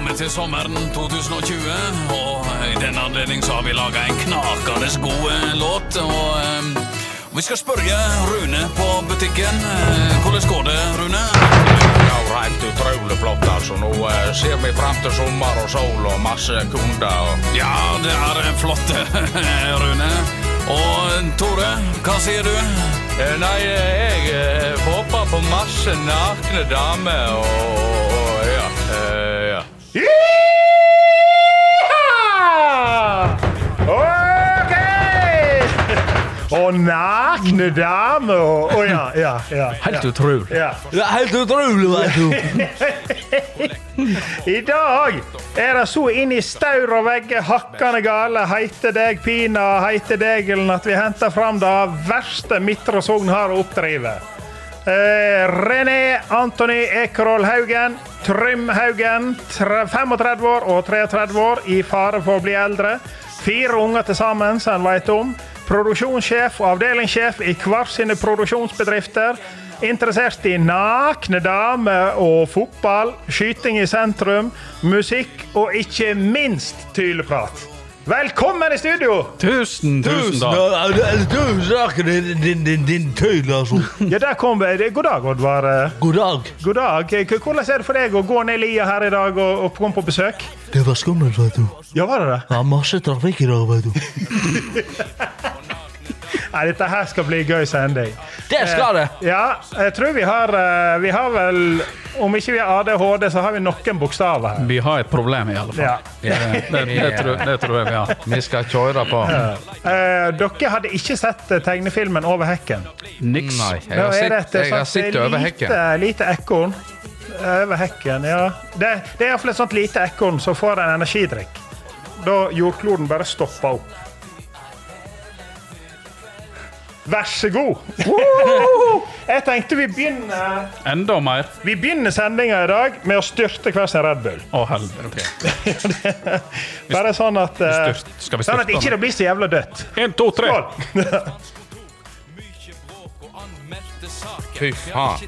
Kommet til sommeren 2020, og i den anledning så har vi laga en knakende god eh, låt. Og eh, vi skal spørre Rune på butikken. Eh, Hvordan går det, Rune? Ja, helt utrolig flott, altså. Nå eh, ser vi frem til sommer og sol og masse kunder. Og... Ja, det er eh, flott, Rune. Og Tore, hva sier du? Eh, Nei, eh, jeg eh, håper på masse nakne damer og, og ja. Og nakne damer og Å ja, ja, ja. Helt utrolig. ja. Det er helt utrolig, vet du. I dag er det så inn i staur og vegger hakkande gale heite deg pina heite degelen at vi henter fram det verste Midtre Sogn har å oppdrive. Eh, René Antony Ekerol Haugen, Trym Haugen, 35 år og 33 år, i fare for å bli eldre. Fire unger til sammen, som han vet om. Produksjonssjef og avdelingssjef i hver sine produksjonsbedrifter. Interessert i nakne damer og fotball, skyting i sentrum, musikk og ikke minst tyleprat. Velkommen i studio! Tusen, tusen takk. Tusen takk, din, din, din, din tøyl, altså. Ja, der kom vi. God dag, Oddvar. God dag. God dag. Hvordan er det for deg å gå ned lia her i dag og, og komme på besøk? Det var skummelt, vet du. Ja, var det det? Er masse trafikk i dag, vet du. Nei, dette her skal bli gøy sending. Det skal det. Ja, jeg tror vi har eh, Vi har vel Om ikke vi har ADHD, så har vi noen bokstaver her. Vi har et problem, i alle fall. Ja. Det, det, det, tror, det tror jeg vi har. Vi skal kjøre på. Eh, dere hadde ikke sett eh, tegnefilmen 'Over hekken'? Niks. Nei, jeg har er det sett, jeg har over hekken. Lite, lite ekorn. Over hekken, ja. Det, det er iallfall et sånt lite ekorn som får en energidrikk. Da jordkloden bare stopper opp. Vær så god! Jeg tenkte vi begynner Enda mer. Vi begynner sendinga i dag med å styrte hver sin Red Bull. Å, helvete. Bare sånn at, eh, Styrt. Skal vi sånn at styrte ikke den? det blir så jævla dødt. En, to, tre. Skål! Fy faen.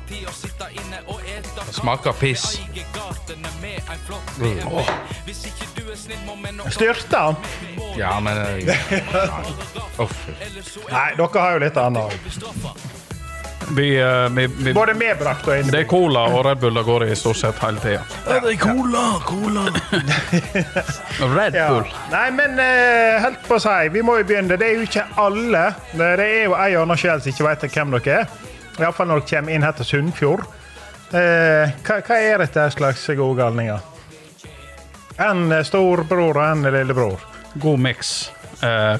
Det smaker piss. Styrte han? Ja, men eh, Uff. Nei, dere har jo litt annet òg. Vi, eh, vi, vi, Både medbrakt og det er cola og Red Bull det går i stort sett hele tida. Ja, det er cola, cola. Red Ja. Bull. Nei, men eh, helt på å si, vi må jo begynne. Det er jo ikke alle. Det det er jo ei og annen sjel som ikke vet hvem dere er. Iallfall når dere kommer inn her til Sunnfjord. Eh, hva, hva er dette slags gode galninger? En eh, storbror og en lillebror. God miks. Eh,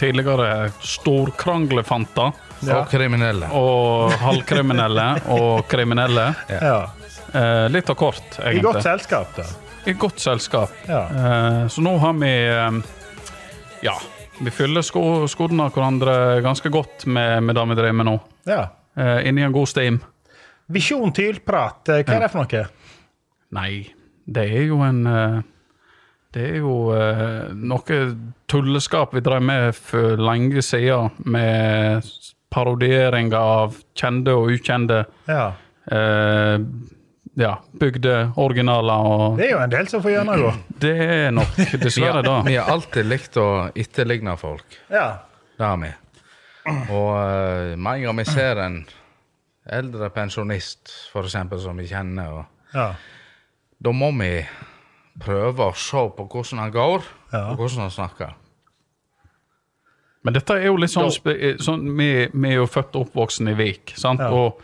tidligere storkranglefanter Og kriminelle. og halvkriminelle og kriminelle. Ja. Eh, litt av kort, egentlig. I godt selskap, da. I godt selskap. Ja. Eh, så nå har vi eh, Ja. Vi fyller sko skoene av hverandre ganske godt med, med det vi driver med nå. ja. Eh, inni en god steam. Visjon tylprat, eh, hva er det for noe? Nei, det er jo en eh, Det er jo noe tulleskap vi drev med for lenge siden, med parodieringer av kjente og ukjente. Ja. Eh, ja, bygde originaler og Det er jo en del som får gjennomgå. Det er nok dessverre det. vi har alltid likt å etterligne folk. Ja. Det har vi. Og uh, med en vi ser en eldre pensjonist, eksempel, som vi kjenner, og ja. da må vi prøve å se på hvordan han går, Ja. og hvordan han snakker. Men dette er jo litt sånn, eh, sånn vi, vi er jo født og oppvoksen i Vik, sant? Ja. Og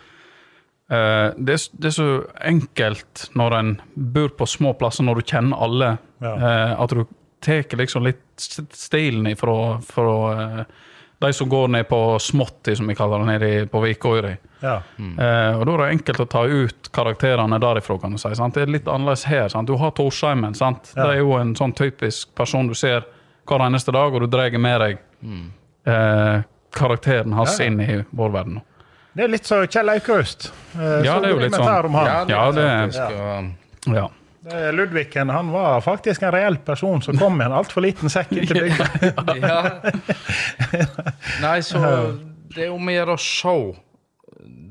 uh, det, er, det er så enkelt når en bor på små plasser, når du kjenner alle, Ja. eh, at du tar liksom litt stilen ifra, fra eh, De som går ned på Småtti, som vi kaller det, nede på Vikøyri. Ja. Eh, og Da er det enkelt å ta ut karakterene derifra. kan du si, sant? Det er litt annerledes her. Sant? Du har Torsheimen. sant? Ja. Det er jo en sånn typisk person du ser hver eneste dag, og du drar med deg eh, karakteren hans Ja, ja. inn i vår verden. Det er litt så Kjell Aukrust. Eh, Ja, det er jo litt sånn. Ja, det Ja, er Ja. Eh, Ludvigen han var faktisk en reell person som kom med en altfor liten sekk inn til bygda. Ja. Nei, så det er om å gjøre å se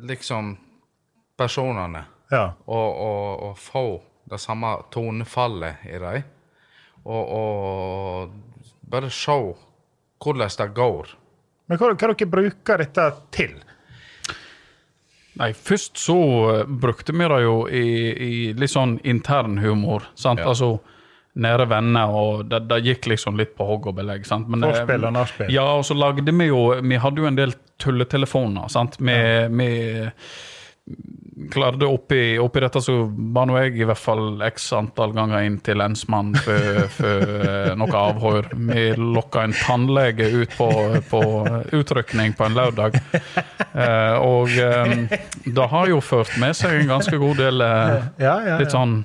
liksom personene. Ja. Og, og, og få det samme tonefallet i dem. Og, og bare se hvordan det går. Men hva, hva dere bruker dette til? Nei, først så eh, brukte vi det jo i, i litt sånn intern humor. sant? Ja. Altså nære venner, og det, det gikk liksom litt på hogg og belegg. sant? Men, Forspill og nachspiel. Ja, og så lagde vi jo Vi hadde jo en del tulletelefoner, sant. Vi, vi klarte oppi, oppi dette så ba nå jeg i hvert fall x antall ganger inn til lensmann for, eh, noe avhør. Vi lokka en tannlege ut på, på utrykning på en lørdag. Eh, og eh, det har jo ført med seg en ganske god del eh, Ja, ja, litt sånn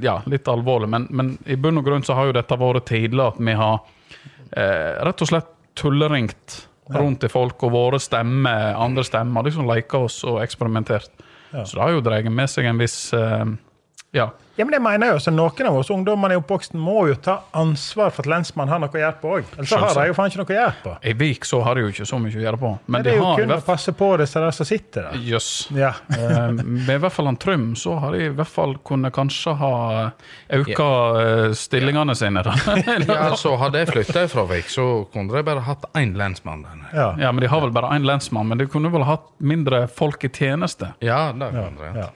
ja, litt alvorlig, men, men i bunn og grunn så har jo dette vært tidlig at vi har rett og slett tulleringt rundt til folk og våre stemmer, andre stemmer, liksom leka oss og eksperimentert. Så det har jo dratt med seg en viss eh, ja, Ja, men det mener jeg jo, så Noen av oss ungdommene i oppvoksten må jo ta ansvar for at lensmannen har noe å gjøre på òg. Ellers så har de jo faen ikke noe å gjøre på. I Vik så har de jo ikke så mye å gjøre på, men det de er jo har i kun å hvert fall passe på disse der som sitter der. Jøss. Ja. Eh, med i hvert fall han Trym, så har de i hvert fall kunne kanskje ha auka eh, stillingene sine. da. Ja, så Hadde jeg flytta fra Vik, så kunne de bare hatt én lensmann Ja. Ja, men De har vel bare én lensmann, men de kunne vel hatt mindre folk i tjeneste. Ja, det kunne de. Ja.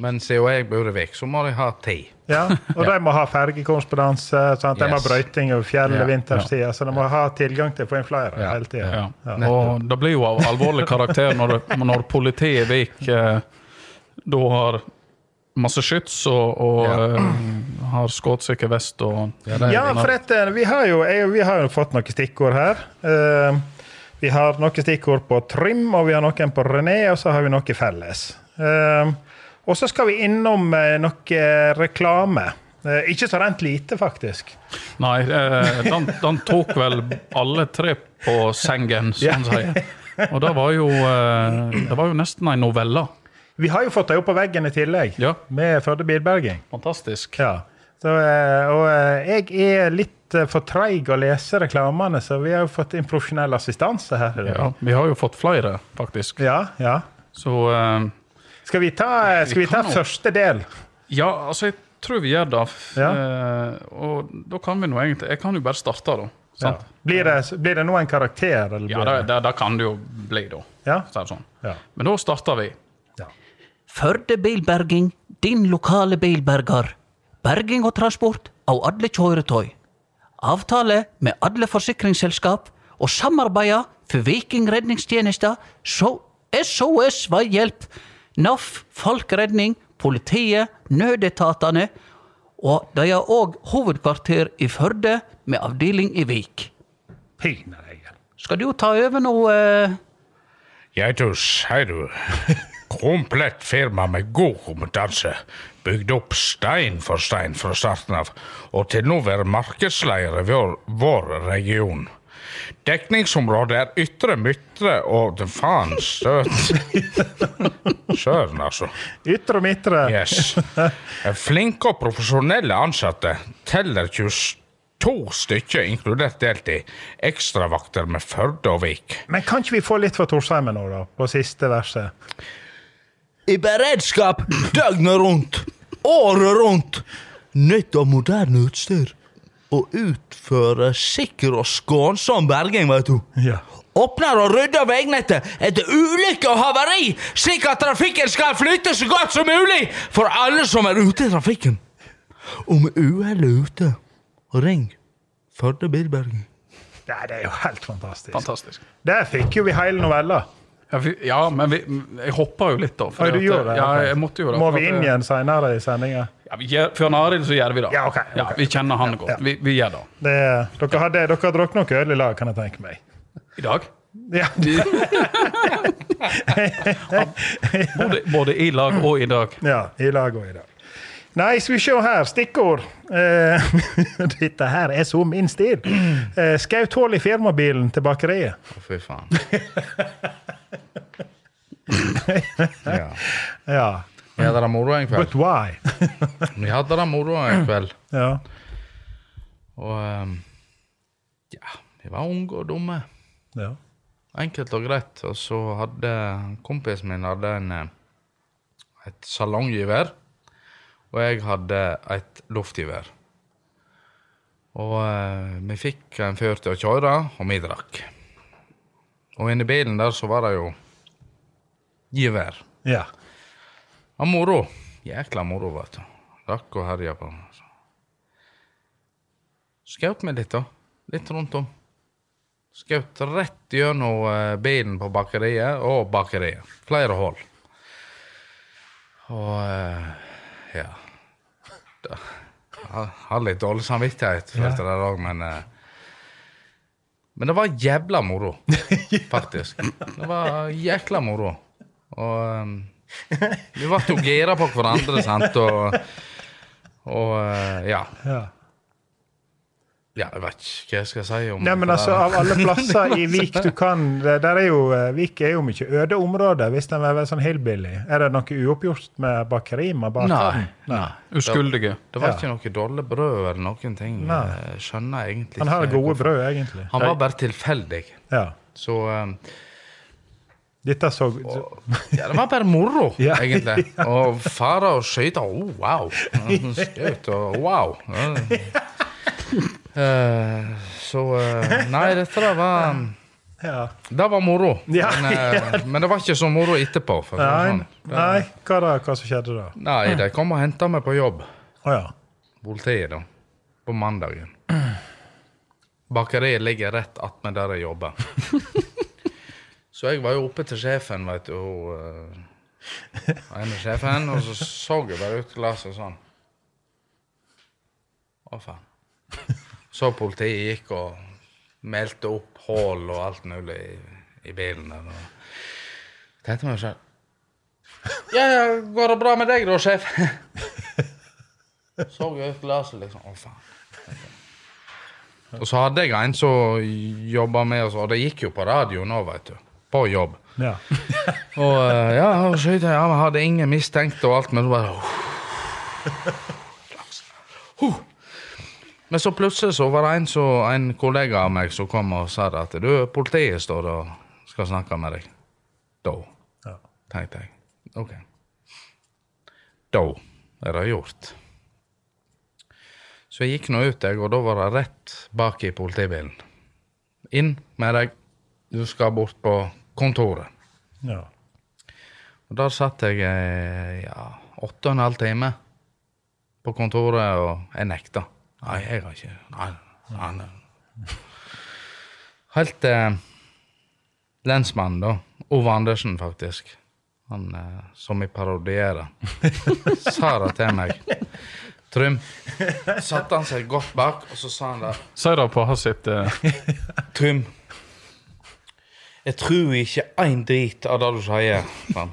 Men siden jeg bor i Vik, så må de ha ti. Ja, og de må ha fergekorrespondanse, sånn de må ha Yes. brøyting over fjellet Ja, vinterstida, så de må ha tilgang til å få inn flere Ja. hele tida. Ja. Og det blir jo av alvorlig karakter når, det, når politiet i Vik eh, da har masse skyts og, og Ja. eh, har skuddsikker vest og Ja, Ja, for at, eh, vi, har jo, jeg, vi har jo fått noen stikkord her. Uh, vi har noen stikkord på Trym, og vi har noen på René, og så har vi noe felles. Eh, og så skal vi innom eh, noe reklame. Eh, ikke så rent lite, faktisk. Nei, eh, den, den tok vel alle tre på sengen, som han sier. Og det var jo, eh, det var jo nesten ei novelle. Vi har jo fått det opp på veggen i tillegg, Ja. med Førde bilberging. Fantastisk. Ja. Så, eh, og eh, jeg er litt eh, for treig å lese reklamene, så vi har jo fått inn profesjonell assistanse her. Ja, vi har jo fått flere, faktisk. Ja, ja. Så eh, Skal vi ta, skal vi ta første del? ja, altså, jeg tror vi gjør det. Ja. Eh, og da kan vi nå egentlig Jeg kan jo bare starte, da. Ja. Blir, det, blir det nå en karakter? Eller Ja, blir det, det, det kan det jo bli, da. Ja? Så er det sånn. Ja. Men da starter vi. Førde bilberging, din lokale bilberger. Berging og transport av alle kjøretøy. Avtale med alle forsikringsselskap og samarbeide for Viking redningstjeneste, så SOS Veihjelp, NAF, Folkeredning, politiet, nødetatene, og de har òg hovedkvarter i Førde med avdeling i Vik. Pinadøye. Skal du ta over nå? eh? Ja, du sier du, komplett firma med god kompetanse, bygd opp stein for stein fra starten av, og til nå være markedsleder i vår, vår region. Dekningsområdet er ytre midtre og det faen støt. Søren, altså. Ytre og midtre. Yes. Flinke og profesjonelle ansatte teller 22 stykker, inkludert deltid, ekstravakter med Førde og Vik. Men kan ikke vi få litt fra Torsheimen nå, da? På siste verset. I beredskap døgnet rundt, året rundt. Nytt og moderne utstyr. Og utføre sikker og skånsom berging, vet du. Ja. Åpner og rydder veinettet etter ulykke og havari, slik at trafikken skal flyte så godt som mulig for alle som er ute i trafikken. Om uhellet er ute, ring Førde bilberging. Ja, det er jo helt fantastisk. Fantastisk. Der fikk jo vi hele novella. Ja, men vi, jeg hoppa jo litt, da. Oi, du at- gjorde det? Ja, jeg måtte jo det. Må vi inn igjen senere i sendinga? Ja, vi gjør, for Arild så gjør vi det. Ja, okay, okay. Ja, vi kjenner han godt. Ja. Vi, vi gjør det. Det, dere hadde dere har drukket noe øl i lag, kan jeg tenke meg. I dag? Ja. Både, både i lag og i dag. ja, i lag og i dag. Nei, skal vi se her. Stikkord. Eh, dette her er så min stil. Eh, Skaut hull i firmabilen til bakeriet. Å, fy faen. ja. Ja. Vi hadde det moro en But kveld. why? Vi hadde det moro en kveld. Ja. Og ehm, ja, vi var unge og dumme. ja. Enkelt og greit. Og så hadde kompisen min hadde en, eh, et salonggevær. Og jeg hadde et luftgevær. Og eh, vi fikk en fyr til å kjøre, og vi drakk. Og inni bilen der så var det jo gevær. ja. Og moro. Jækla moro, vet du. Rakk å herje på. Skjøt meg litt, da. Litt rundt om. Skjøt rett gjennom eh, bilen på bakeriet og bakeriet. Flere hull. Og eh, ja da, Jeg litt dårlig samvittighet for Ja. det der òg, men eh, Men det var jævla moro, faktisk. Det var jækla moro. Og vi ble jo gira på hverandre, sant, og Og eh, ja. ja. Ja, jeg vet ikke hva jeg skal si om Nei, men altså. Av alle plasser i Vik du kan der er jo, eh, Vik er jo mye øde områder, hvis den er sånn hillbilly. Er det noe uoppgjort med bakeri med? Nei. Nei. Uskyldige. Det var Ja. ikke noe dårlig brød eller noen ting. Nei. Jeg skjønner egentlig Han har gode brød, egentlig. Han var bare tilfeldig. Ja. Så um, Dette så ja, det var bare moro, Ja. egentlig. Og fara og skyte. Oh, wow! Skjøt og wow. Uh, så uh, Nei, dette var ja. Det var moro. Ja, Men, eh, men det var ikke så moro etterpå. Nei, sånn. nei. Hva, da, hva som skjedde da? Nei, de kom og henta meg på jobb. Oh, ja. Politiet, da. På mandagen. Bakeriet ligger rett attmed der jeg jobber. Så jeg var jo oppe til sjefen, vet du. og, eh, ene sjefen, og så så jeg bare ut glasset sånn. Å, faen. Så politiet gikk og meldte opp hull og alt mulig i, i bilen. der, Og tenkte meg selv Ja, ja, går det bra med deg da, sjef? Så jeg ut glasset, liksom. Å, faen. Og så hadde jeg en som jobba med oss, og det gikk jo på radio nå, vet du. På jobb. ja. Og eh, ja, så, ja, vi hadde ingen mistenkte og alt, men så bare uh. Men så plutselig så var det en, så, en kollega av meg som kom og sa at du, politiet står og skal snakke med deg. Da Ja. tenkte jeg. OK. Da er det gjort. Så jeg gikk nå ut, jeg, og da var det rett bak i politibilen. Inn med deg. Du skal bort på kontoret. ja. Og der satt jeg eh, ja, åtte og en halv time på kontoret, og jeg nekta. Nei, jeg har ikke Nei. nei, nei. Helt til lensmannen, da. Ove Andersen, faktisk. Han eh, som jeg parodierer. sa det til meg. Trym. Satte han seg godt bak, og så sa han det. Si det på hans sitt eh, Trym. Jeg tror ikke én drit av det du sier. Sånn.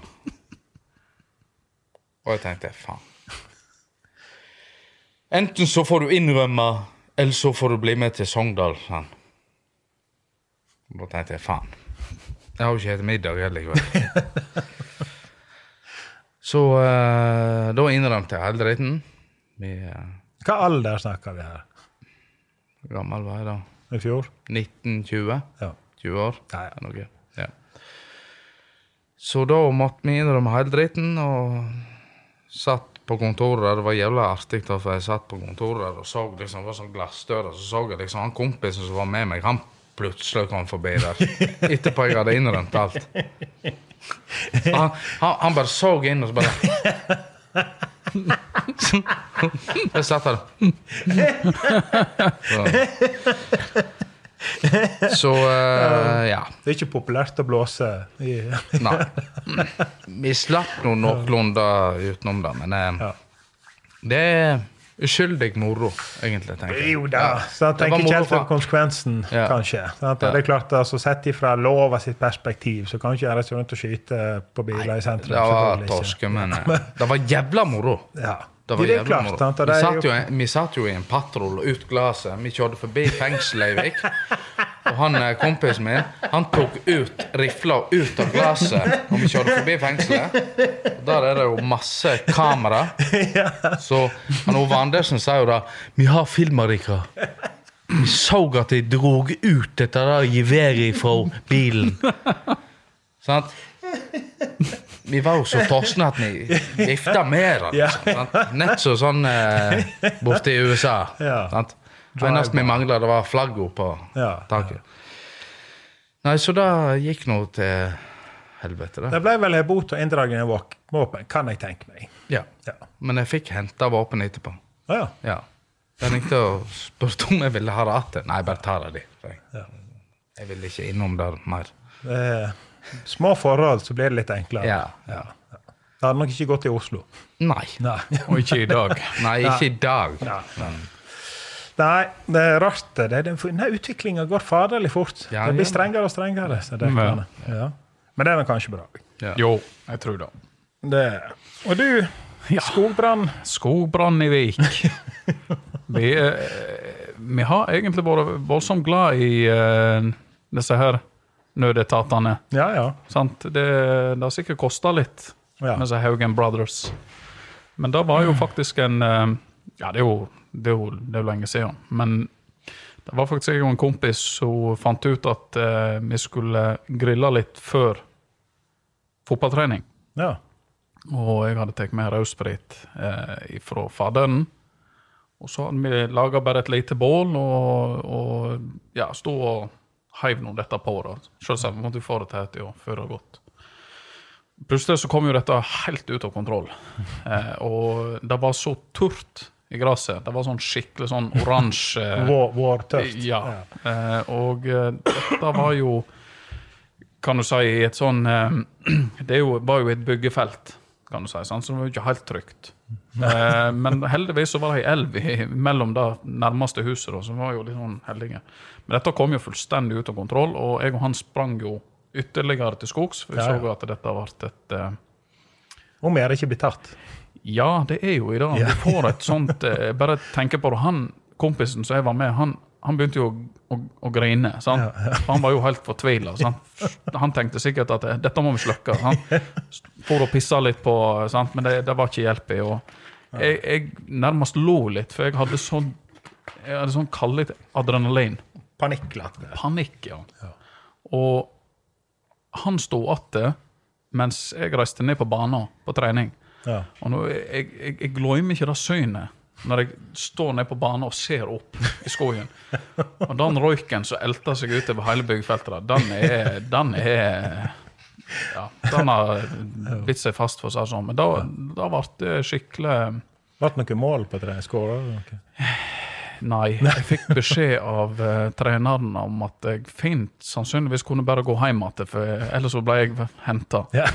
Og jeg tenkte faen. Enten så får du innrømme, eller så får du bli med til Sogndal. Sånn. Da tenkte jeg faen. Jeg har jo ikke spist middag heller i kveld. Så uh, da innrømte jeg hele dritten. Eh, Hva alder snakker vi her? Hvor gammel var jeg da? I fjor? 1920? Ja. 20 år? Ja, ja. Noe. Ja. Så da måtte vi innrømme hele dritten, og satt på kontoret der. Det var jævla artig, da, for jeg satt på kontoret der og så liksom, det var sånn glassdører, så så jeg liksom han kompisen som var med meg, han plutselig kom forbi der. Etterpå jeg hadde innrømt alt. Han, han, han bare så inn, og så bare Jeg satt her. Så, så uh, ja. Det er ikke populært å blåse Nei. Vi slapp nå noenlunde utenom det, men uh, Ja. det, uskyldig moro, egentlig. tenker jeg. Jo da, Ja. så jeg tenker ikke helt på konsekvensen, Ja. kanskje. Ja. Det er klart, altså, Sett ifra lova sitt perspektiv, så kan ikke jeg reise rundt og skyte på biler i sentrum. Det var torske, men eh, det var jævla moro. Ja. Det var Det er klart, sant, Vi det satt, jo- vi satt jo i en patrol ut glasset. Vi kjørte forbi fengselet i Vik. Og han eh, kompisen min han tok ut rifla ut av glasset når vi kjørte forbi fengselet. Og der er det jo masse kamera. Så han Ove Andersen sa jo da Vi har filma dere. Vi så at de drog ut dette der geværet fra bilen. Sant? Vi var jo så tosne at vi vifta med den. Liksom. Nett som sånn eh, borte i USA. Ja. Det eneste vi mangla, det var flagget på taket. Nei, så det gikk nå til helvete, det. Det ble vel en bot og inndragning av våpen, kan jeg tenke meg. Ja. Ja. Men jeg fikk henta våpen etterpå. Ah, ja. Ja. Jeg ringte og spurte om jeg ville ha det igjen. Nei, bare ta det, de. jeg. Jeg ville ikke innom der mer. Det er små forhold, så blir det litt enklere. Ja. Ja. Det hadde nok ikke gått i Oslo. Nei. Nei. Og ikke i dag. Nei, ikke i dag. Nei. Nei, det er rart. det. Denne utviklinga går faderlig fort. Ja, det blir strengere og strengere. Så det Ja. ja. Men det er vel kanskje bra. Jo, jeg tror det. Det. Og du, skogbrann. Skogbrann i Vik. Vi, eh, vi har egentlig vært voldsomt glad i uh, disse her nødetatene. Ja, ja. Sant? Det, det har sikkert kosta litt Ja. med disse Haugen Brothers. Men det var jo faktisk en eh, Ja, det er jo, det er jo, det er jo lenge siden. Men det var faktisk jeg og en kompis som fant ut at eh, vi skulle grille litt før fotballtrening. ja. Og jeg hadde tatt med rødsprit eh, fra faderen. Og så hadde vi laga bare et lite bål og, og ja, sto og heiv nå dette på. da. Selvsagt måtte du få det til til å føre det godt. Plutselig så kom jo dette helt ut av kontroll. Eh, og det var så turt i gresset. Det var sånn skikkelig sånn oransje Vår, vårtørst. ja. Eh, og eh, dette var jo Kan du si et sånn eh, Det var jo et byggefelt, kan du si, sant? så det var jo ikke helt trygt. Eh, men heldigvis så var det ei elv i- mellom det nærmeste huset, da, så vi var jo litt sånn heldige. Men dette kom jo fullstendig ut av kontroll, og jeg og han sprang jo ytterligere til skogs. For vi Ja, så ja. jo at dette ble et eh, Om jeg hadde ikke blitt tatt. ja, det er jo i dag. Ja. Du får et sånt eh, Bare tenke på det. Han kompisen som jeg var med, han, han begynte jo å, å, å grine. Sant? For Han var jo helt fortvila. Han tenkte sikkert at dette må vi slukke. Han for å pisse litt på, sant? men det, det var ikke hjelp i. Og jeg, jeg nærmest lo litt, for jeg hadde sånn jeg hadde sånn kallet adrenalin. Panikk, Panikk, ja. Og han sto igjen mens jeg reiste ned på banen på trening. Ja. Og nå, jeg, jeg, jeg glemmer ikke det synet når jeg står nede på banen og ser opp i skogen. Og den røyken som elter seg utover hele byggefeltet, den er, den er ja, Den har bitt seg fast, for å si det sånn. Men da, da ble det skikkelig Ble det noe mål på det? Skåra du noe? Nei. Jeg fikk beskjed av uh, treneren om at jeg fint sannsynligvis kunne bare gå hjem igjen, for ellers så ble jeg henta. Ja.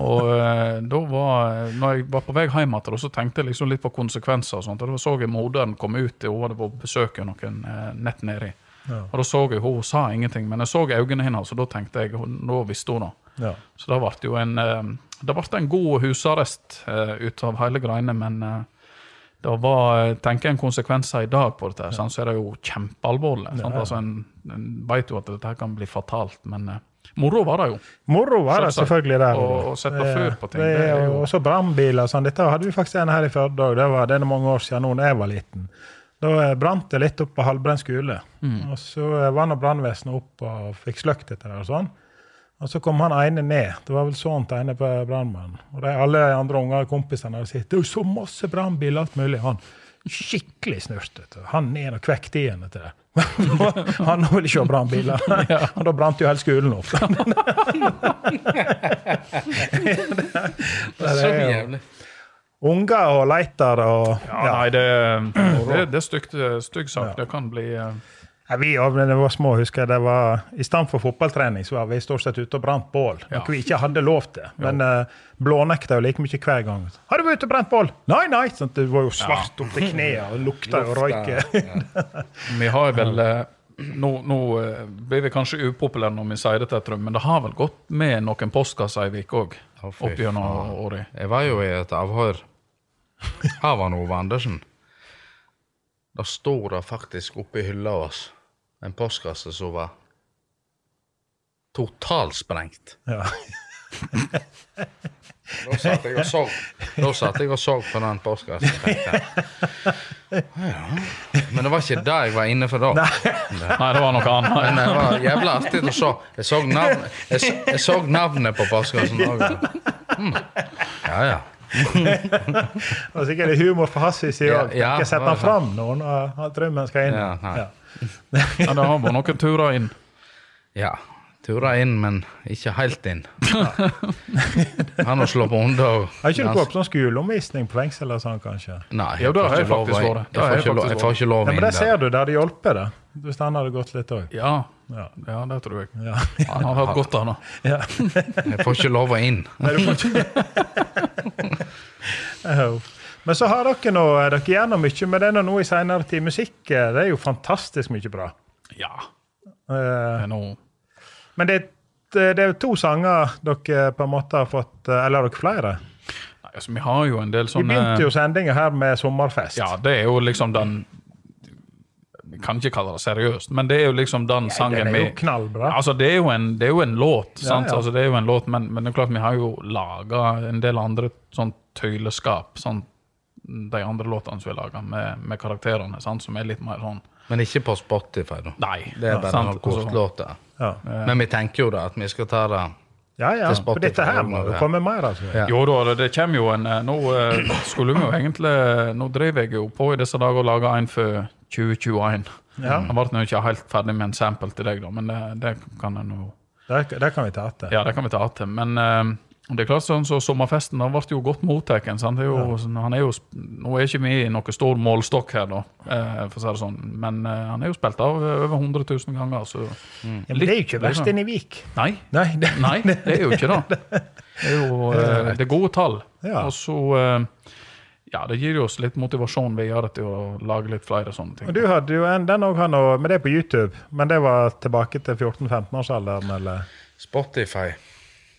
Og eh, da var når jeg var på vei hjem igjen, så tenkte jeg liksom litt på konsekvenser. og sånt, og Da så jeg moderen komme ut, hun hadde på besøk noen eh, nett nedi. Ja. Og da så jeg, Hun sa ingenting, men jeg så øynene hennes, og da tenkte jeg, nå visste hun det. Ja. Så det ble jo en, eh, det ble en god husarrest ut av hele greiene, men det var, tenker en konsekvenser i dag på dette, ja. så er det jo kjempealvorlig. Ja. Altså, en, en vet jo at dette kan bli fatalt, men moro var det jo. Moro var det selvfølgelig der. Og- og sette fyr på ting, Det, det er jo- Og så brannbiler og sånn. Dette hadde vi faktisk en her i Førde òg. Det var det er mange år siden da jeg var liten. Da eh, brant det litt opp på Halvbrenn skole. Mm. Og så eh, var nå brannvesenet opp og fikk sløkt etter det og sånn. Og så kom han ene ned. Det var vel sånn til ene på brannmannen. Og de, alle andre unger kompisene hadde sett det er jo så masse brannbiler alt mulig. Han skikkelig snurt. Han ned og kvekte igjen etter det. han ville se brannbiler. Og da brant jo hele skolen opp. Det er så er jævlig. Unger og leitere og Ja, Nei, det, det, det er stygt, stygg sak. Det kan bli eh, Ja, vi da vi var små, husker jeg det var I stedet for fotballtrening så var vi stort sett ute og brant bål. Ja. Noe vi ikke hadde lov til. Men uh, blånekta jo like mye hver gang. 'Har du vært ute og brent bål?' Nei, nei! Sånn, det var jo svart opp til knærne og lukta jo røyk. Vi har vel eh, Nå, nå uh, blir vi kanskje upopulære når vi sier dette, Trym, men det har vel gått med noen postkasser i Vik òg? Opp gjennom. Jeg var jo i et avhør av var Ove Andersen. Da sto det faktisk oppe i hylla vår en postkasse som var totalsprengt. Ja. Da satt jeg og så, da satt jeg og så på den postkassen. Ja. Men det var ikke det jeg var inne for da. Nei, det var noe Men annet. det var jævla artig å se. Jeg så, navn, jeg, jeg så navnet på postkassen òg. Mm. Ja, ja. Det var sikkert humor for hans side òg. ja, Ikke sette han fram nå når drømmen skal inn. Ja, nei. Ja. Ja, det har vært noen turer inn. Ja. Turer inn, men ikke helt inn. Han har slå på hunder og Har ikke du gått på sånn skoleomvisning på fengsel eller sånn, kanskje? Nei, Jo, det får har jeg ikke Jeg har får jeg ikke lov- jeg får ikke lov Ja, men det ser du, det hadde hjulpet det. Hvis han hadde gått litt òg. Ja, Ja. ja, det tror jeg. Ja. Han har hatt godt av det. Ja. Jeg får ikke lov inn. Nei, du får ikke Jo. Men så har dere nå, dere gjør nå mye med det nå i senere tid. Musikk eh, det er jo fantastisk mye bra. Ja. Eh, Det er noe Men det, det er jo to sanger dere på en måte har fått eh, Eller har dere flere? Nei, altså, Vi har jo en del sånne... Vi begynte jo sendinga her med sommerfest. Ja, det er jo liksom den Vi kan ikke kalle det seriøst, men det er jo liksom den sangen vi. Altså, det er jo en, det er jo en låt, Ja, sant? ja. Altså, det er jo en låt, men, men det er klart vi har jo laga en del andre sånn tøyleskap. Sånn, de andre låtene som vi laga, med, med karakterene, sant? som er litt mer sånn Men ikke på Spotify, da. Nei. Det er bare sant? noen kortlåter. Ja. Men vi tenker jo da at vi skal ta det Ja, ja. Til For dette her må det komme mer, altså. Ja. Jo da, det- kommer jo en eh, Nå eh, skulle vi jo egentlig Nå driver jeg jo på i disse dager og lager en for 2021. Ja. Jeg ble nå ikke helt ferdig med en sample til deg, da, men det, det kan jeg nå Det, det kan vi ta til. Ja, det kan vi ta til. Men eh, det er klart sånn så Sommerfesten den ble jo godt mottatt. jo- sånn, han Nå er ikke vi i noen stor målstokk her, da, eh, for å si det sånn, men eh, han er jo spilt av over 100 000 ganger. Så Ja, men det er jo ikke verst enn i Vik. Nei, Nei, nei, det er jo ikke det. Det er jo eh, det er gode tall. Ja. Og så eh, Ja, det gir oss litt motivasjon videre til å lage litt flere sånne ting. Og du hadde jo en, den òg, men det er på YouTube. Men det var tilbake til 14-15-årsalderen, eller? Spotify.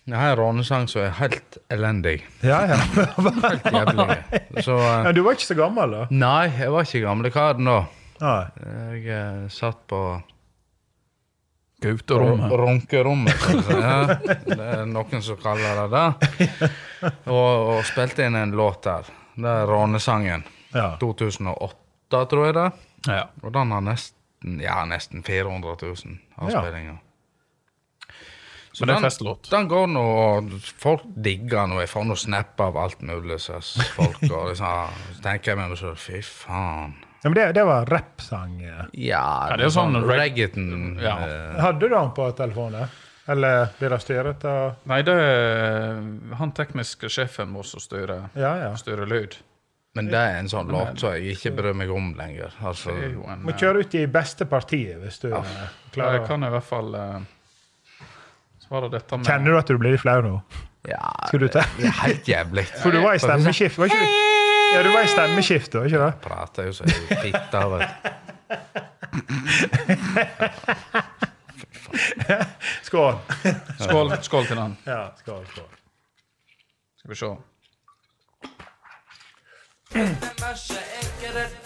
Jeg har en rånesang som er helt elendig. Ja, ja. Helt jævlig. Så eh, ja. Du var ikke så gammel, da? Nei, jeg var ikke gamlekaren da. Nei. Jeg eh, satt på Gauterommet. ro- runkerommet. Ja, det er noen som kaller det det. Og, og spilte inn en låt der. Det er rånesangen. Ja. 2008, tror jeg det. Ja. Og den har nesten, ja, nesten 400 000 avspillinger. Så Men det er den- festlåt. Den går nå, og folk digger den, og jeg får noe snap av alt mulig Så, folk. Og liksom, så tenker jeg meg selv, fy faen. Ja, men det, det var rappsang. ja. Ja, Ja, det er sånn reg- reggaeton. Ja. eh, Hadde du den på telefonen? Eller blir det styret av Nei, det er han tekniske sjefen vår som styrer, Ja, ja. styrer lyd. Men det er en sånn låt som jeg ikke bryr meg om lenger. Altså, Det en, Må kjøre ut i beste partiet hvis du eh, Jeg kan i hvert fall eh, det dette med Kjenner du at du blir litt flau nå? ja, Skal du ta? det er helt jævlig. For du var i stemmeskift, var ikke du? Ja, du var i stemmeskift, var ikke det? Prater jo så av det. Skål. Skål, skål til den. Ja, skål, skål. Skal vi se.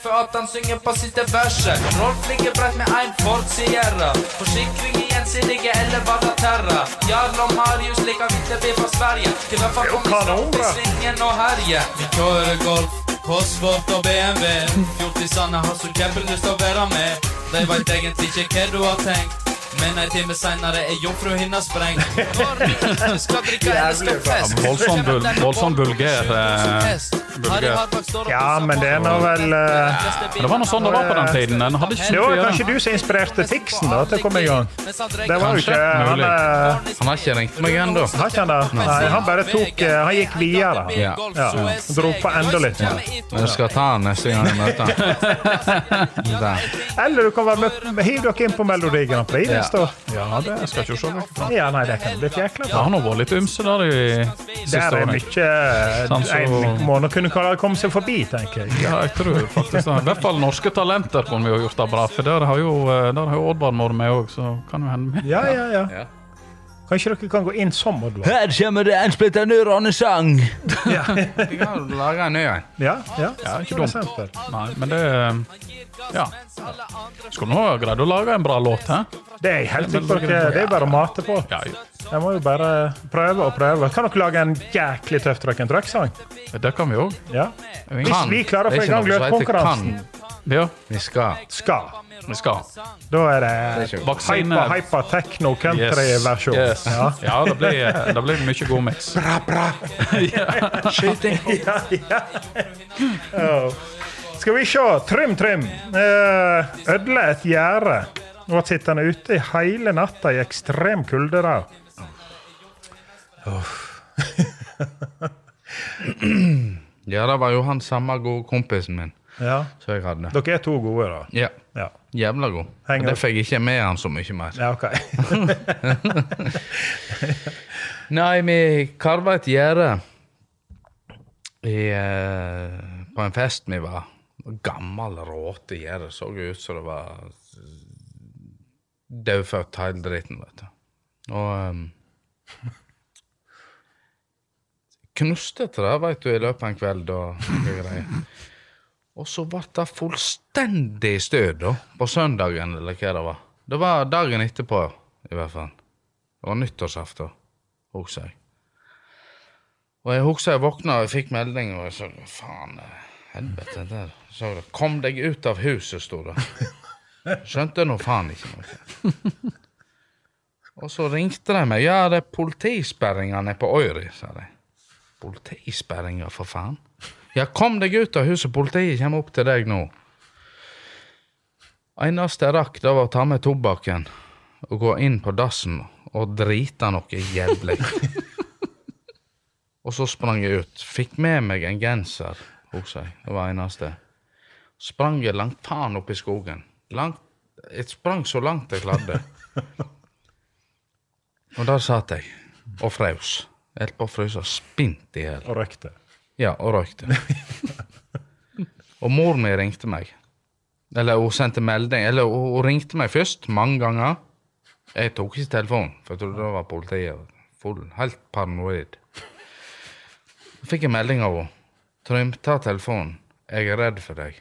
For at han synger på siste verset Rolf ligger brett med en Ford Sierra Forsikring i gjensidige eller Valaterra Jarl og Marius liker vinterbil fra Sverige Til hvert fall kom vi i svingen og herje Vi kjører golf, Cosworth og BMW Fjortisene har så kjempelyst å være med De vet egentlig ikke hva du har tenkt Men ei time seinere er jomfruhinna sprengt. Når skal drikke eller skal fest. Voldsomt voldsom vulgær. bulger. Ja, men det er nå vel uh... Men det var noe sånn det var på den tiden. Den hadde ikke Det var kanskje du som inspirerte Tixen da, til å komme i gang. Det var jo ikke han, Mulig. eh, Han har ikke ringt meg ennå. Har ikke han det? Nei, han bare tok uh, Han gikk videre. han. Ja. Ja. Dro på enda litt. Men du skal ta han neste gang jeg møter han. Eller du kan være med Hiv dere inn på Melodi Grand Prix Ja. Neste år. Ja, det skal ikke se vekk. Ja, nei, det kan bli jækla Det har nå vært litt ymse der i siste Der er årene. mye eh, Sånn så- En må nå kunne komme seg forbi, tenker jeg. Ja, jeg tror faktisk det. I hvert fall norske talenter kunne vi jo gjort det bra, for der har jo, eh, der har jo Oddvar vært med òg, så kan jo hende Ja, ja, ja. Kanskje dere kan gå inn som Oddvar? Her kommer det en splitter ny rånesang! Ja. Vi kan lage en ny en. Ja, ja. Ja, ikke dumt. Nei, men det Ja. Skulle nå ha greid å lage en bra låt, hæ? Det er jeg helt sikker på. Det er bare å mate på. Ja, ja. Jeg må jo bare prøve og prøve. Kan dere lage en jæklig tøff Truck and Truck-sang? Det kan vi òg. Ja. Hvis vi klarer å få i gang løpekonkurransen. Ja, Vi skal. skal, vi skal. da er Det hypa, hypa techno country-versjon. Yes. Ja. Ja, det blir, det blir mye god miks. Bra, bra! Skyting. ja, ja. Oh. Skal vi se. Trym, Trym. Ødle Ødela et gjerde. Og var sittende ute i hele natta i ekstrem kulde. da. Ja, det var jo han samme gode kompisen min Ja. som jeg hadde. Dere er to gode, da. Ja. Jævla god. Det fikk jeg ikke med han så mye mer. ja OK. Nei, vi karva et gjerde eh, på en fest vi var. Gammel, råte gjerde. Så ut som det var dødfødt hele driten, vet du. Og um, Knuste til det, vet du, i løpet av en kveld og greier. Og så ble det fullstendig stød da, på søndagen, eller hva det var. Det var dagen etterpå, i hvert fall. Det var nyttårsaften, husker jeg. Og jeg husker jeg våkna og jeg fikk melding, og jeg sa faen, eh, helvete der. Så Kom deg ut av huset, sto det. Skjønte nå faen ikke noe. Og så ringte de meg. Ja, det er politisperringer nede på Øyri, sa de. Politisperringer, for faen. Ja, kom deg ut av huset, politiet kommer opp til deg nå. Eneste jeg rakk, det var å ta med tobakken og gå inn på dassen og drite noe jævlig. og så sprang jeg ut. Fikk med meg en genser hos jeg, Det var eneste. Sprang jeg langt faen opp i skogen. Langt, jeg sprang så langt jeg klarte. og der satt jeg og. Jeg holdt på å fryse spint i hjel. Og røykte. Ja, og røykte. og mor mi ringte meg. Eller hun sendte melding. Eller hun, ringte meg først, mange ganger. Jeg tok ikke telefonen, for jeg trodde det var politiet. Full, helt paranoid. Så fikk jeg melding av henne. Trym, ta telefonen. Jeg er redd for deg,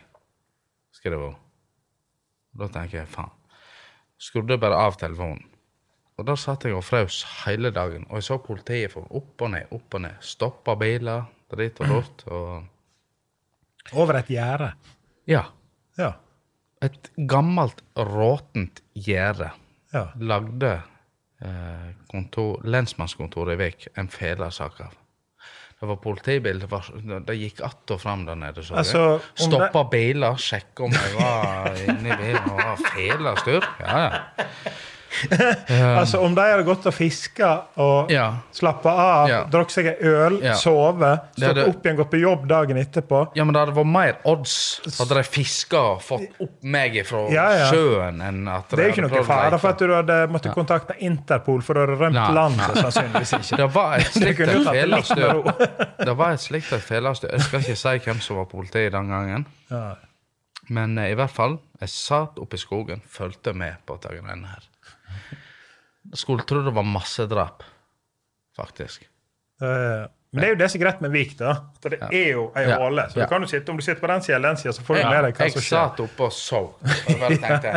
skrev hun. Da tenker jeg faen. Skrudde bare av telefonen. Og der satt jeg og frøs hele dagen. Og jeg så politiet for opp og ned, opp og ned. Stoppa biler, dritt og dott. Og Over et gjerde. ja. Ja. Et gammelt, råtent gjerde Ja. lagde eh, kontor, lensmannskontoret i Vik en felesak av. Det var politibil, det, var, det gikk att og fram der nede. Så Altså, Stoppa det... Biler, sjekka om jeg var inni bilen og var fela styr. Ja, ja. Altså, om de hadde gått og fiska og Ja. slappa av, Ja. drukket seg en øl, Ja. sove, stått hadde- opp igjen, gått på jobb dagen etterpå Ja, men det hadde vært mer odds hadde de fiska og fått opp meg fra Ja, sjøen, enn at Det er jo ikke noe fare for at du hadde måttet kontakte Interpol for å ha rømt Nei, landet, sannsynligvis ikke. Det var et slikt et felastø. Jeg skal ikke si hvem som var politi den gangen. Ja. Men eh, i hvert fall, jeg satt oppe i skogen, fulgte med på dette denne her. Jeg skulle tro det var massedrap, faktisk. Uh, Men det er jo det som er greit med Vik, da. For det er jo ei Ja. åle. Så Ja. du kan jo sitte, om du sitter på den sida eller den sida, så får du med deg hva jeg som skjer. satt oppe og sov. Og jeg bare tenkte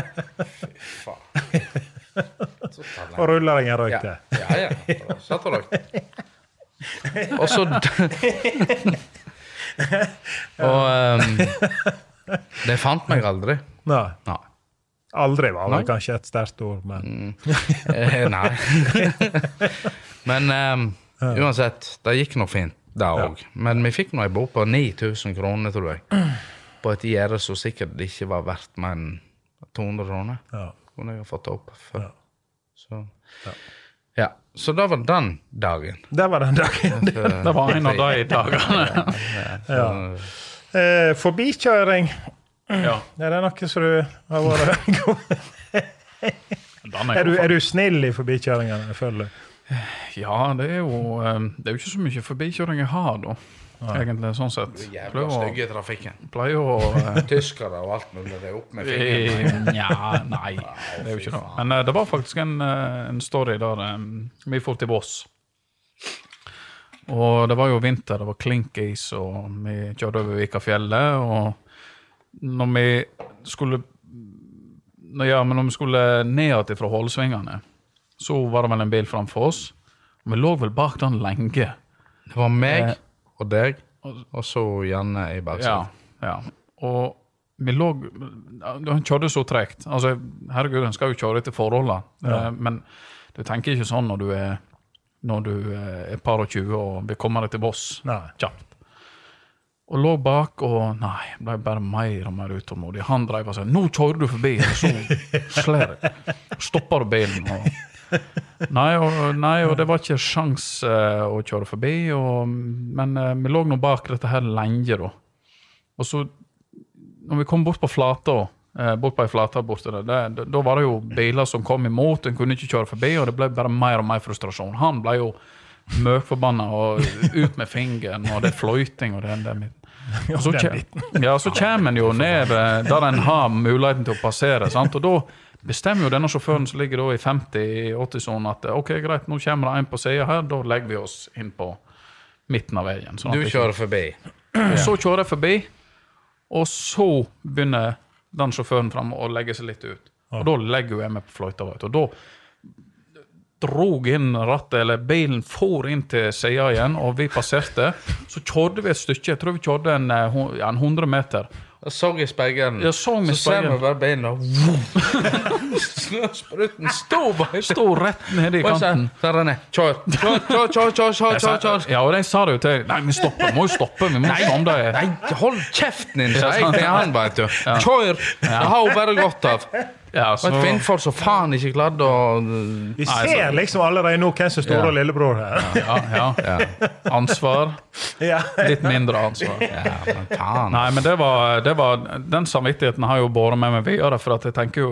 Fy faen. Jeg- Og ruller deg en røyk Ja, til. ja. ja. Og Satt og røykte. Og så Og um, De fant meg aldri. Nei. Nei. Aldri var vel kanskje et sterkt ord, men mm. nei. Men um, uansett, det gikk nå fint, det òg. Men vi fikk nå ei bot på 9000 kroner, tror jeg. På et gjerde som sikkert ikke var verdt mer enn 200 kroner. Ja. Kunne jeg ha fått opp før. Så. Ja. Så det var den dagen. Det var den dagen. Det var en av de dagene. Ja. Eh, forbikjøring. Ja. Er det noe som du har vært god er, du, er du snill i forbikjøringene, føler du? Ja, det er jo eh, Det er jo ikke så mye forbikjøring jeg har, da. Egentlig, sånn sett. Du er jævla stygge i trafikken. Pleier å eh, Tyskere og alt mulig. Det er opp med fingeren. Nja, nei. Det er jo ikke det. Men eh, det var faktisk en, eh, en story der eh, vi for til Voss. Og det var jo vinter, det var klinkis, og vi kjørte over Vikafjellet. Og når vi skulle når, Ja, men når vi skulle ned fra Hålsvingene, så var det vel en bil framfor oss. Og vi lå vel bak den lenge. Det var meg Eh, og deg, og så Janne i Ja, baksetet. ja. Og vi lå Han kjørte så tregt. Altså, herregud, en skal jo kjøre etter forholdene. Ja. Eh, Men du tenker ikke sånn når du er når du er par og tjue og vil komme deg til Voss kjapt. Og lå bak og Nei, ble bare mer og mer utålmodig. Han drev og sa 'Nå kjører du forbi', og så slår jeg. Stopper bilen. Og, nei, og, nei, og det var ikke sjans uh, å kjøre forbi. Og, men uh, vi lå nå bak dette her lenge, da. Og så, når vi kom bort på flata, eh, bort på ei flate borte der, da var det jo biler som kom imot, en kunne ikke kjøre forbi, og det ble bare mer og mer frustrasjon. Han ble jo møkforbanna og ut med fingeren, og det er fløyting og det er det. Og så, den ja, så kommer en jo ned eh, der en har muligheten til å passere, sant? og da bestemmer jo denne sjåføren som ligger da i 50-80-sonen at ok, greit, nå kommer det en på sida her, da legger vi oss inn på midten av veien. sånn at Du kjører forbi. så kjører jeg forbi, og så begynner den sjåføren fram å legge seg litt ut. Og da legger jeg meg på fløyta. Og da drog inn rattet, eller bilen for inn til sida igjen, og vi passerte. Så kjørte vi et stykke, jeg tror vi kjørte en, eh, ja, en 100 meter. Jeg så i speilet. Så så ser vi bare beina Snøspruten sto bare Sto rett nede i kanten. Der er den. Kjør, kjør, kjør, kjør, kjør, kjør, kjør, kjør. Ja, og de sa det jo til Nei, vi stopper, vi må jo stoppe. Vi må Nei, stoppe det. nei, hold kjeften din, sa jeg til han, vet du. Kjør! Det har hun bare godt av. Ja, Og et kvinnfolk som faen ikke klarte å Vi ser liksom allerede nå hvem som er store Ja. og lillebror her. Ja, ja. Ansvar. Ja. Litt mindre ansvar. Ja, men. Nei, men det var, det var Den samvittigheten har jo båret med meg videre, for at jeg tenker jo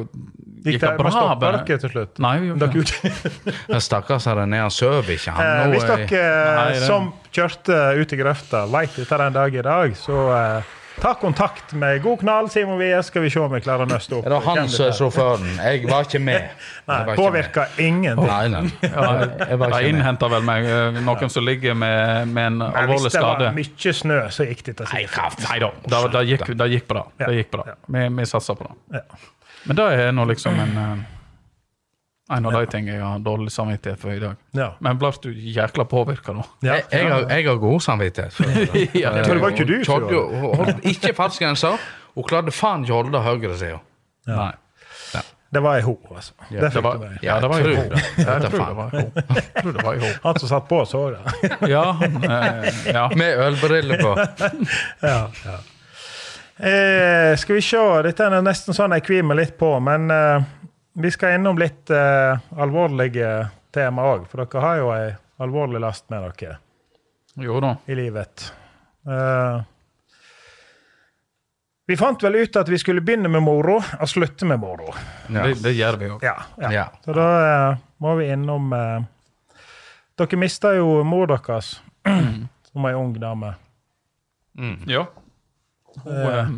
Gikk det, bra? stoppa dere til slutt? Nei, vi gjorde ikke. Stakkars René, han sover ikke, han. Nå Hvis dere Nei, det- som kjørte ut i grøfta, veit etter den dag i dag, så eh, ta kontakt med God knall, Simon Wie, skal vi se om vi klarer å nøste opp. Er det han hvem som er er. sjåføren? Jeg var ikke med. Nei, Jeg påvirka ingenting. Nei, nei. Ja, Jeg ikke med. innhenta vel meg eh, noen som ligger med, med en alvorlig alvorlig hvis det var mye snø, så gikk det Nei, sikkert. nei da. Det, da gikk, det gikk bra. Det gikk bra. Vi, vi satsa på det. Ja. Men det er nå liksom en eh, en av de tingene jeg har dårlig samvittighet for i dag. Ja. Men blir du jækla påvirka nå? Ja. Jeg, jeg, har, jeg har god samvittighet. For det. Ja, Men det var ikke du som holdt ikke fartsgrensa. Hun klarte faen ikke å holde høyresida. Ja. Nei. Det var ei ho, altså. det Det var, ja, det var jo ho. det. Jeg tror det var jo ho. Han som satt på, så det. Ja, han, eh, ja. Med ølbriller på. Ja, ja. Eh, skal vi se, dette er nesten sånn jeg kvimer litt på, men eh, vi skal innom litt eh, alvorlige tema òg. For dere har jo ei alvorlig last med dere Jo da. i livet. Eh, vi fant vel ut at vi skulle begynne med moro og slutte med moro. Ja. Det, det gjør vi jo. Ja, ja. Ja. Så da eh, må vi innom eh, Dere mista jo mor deres som ei ung dame. Ja. Hun, eh,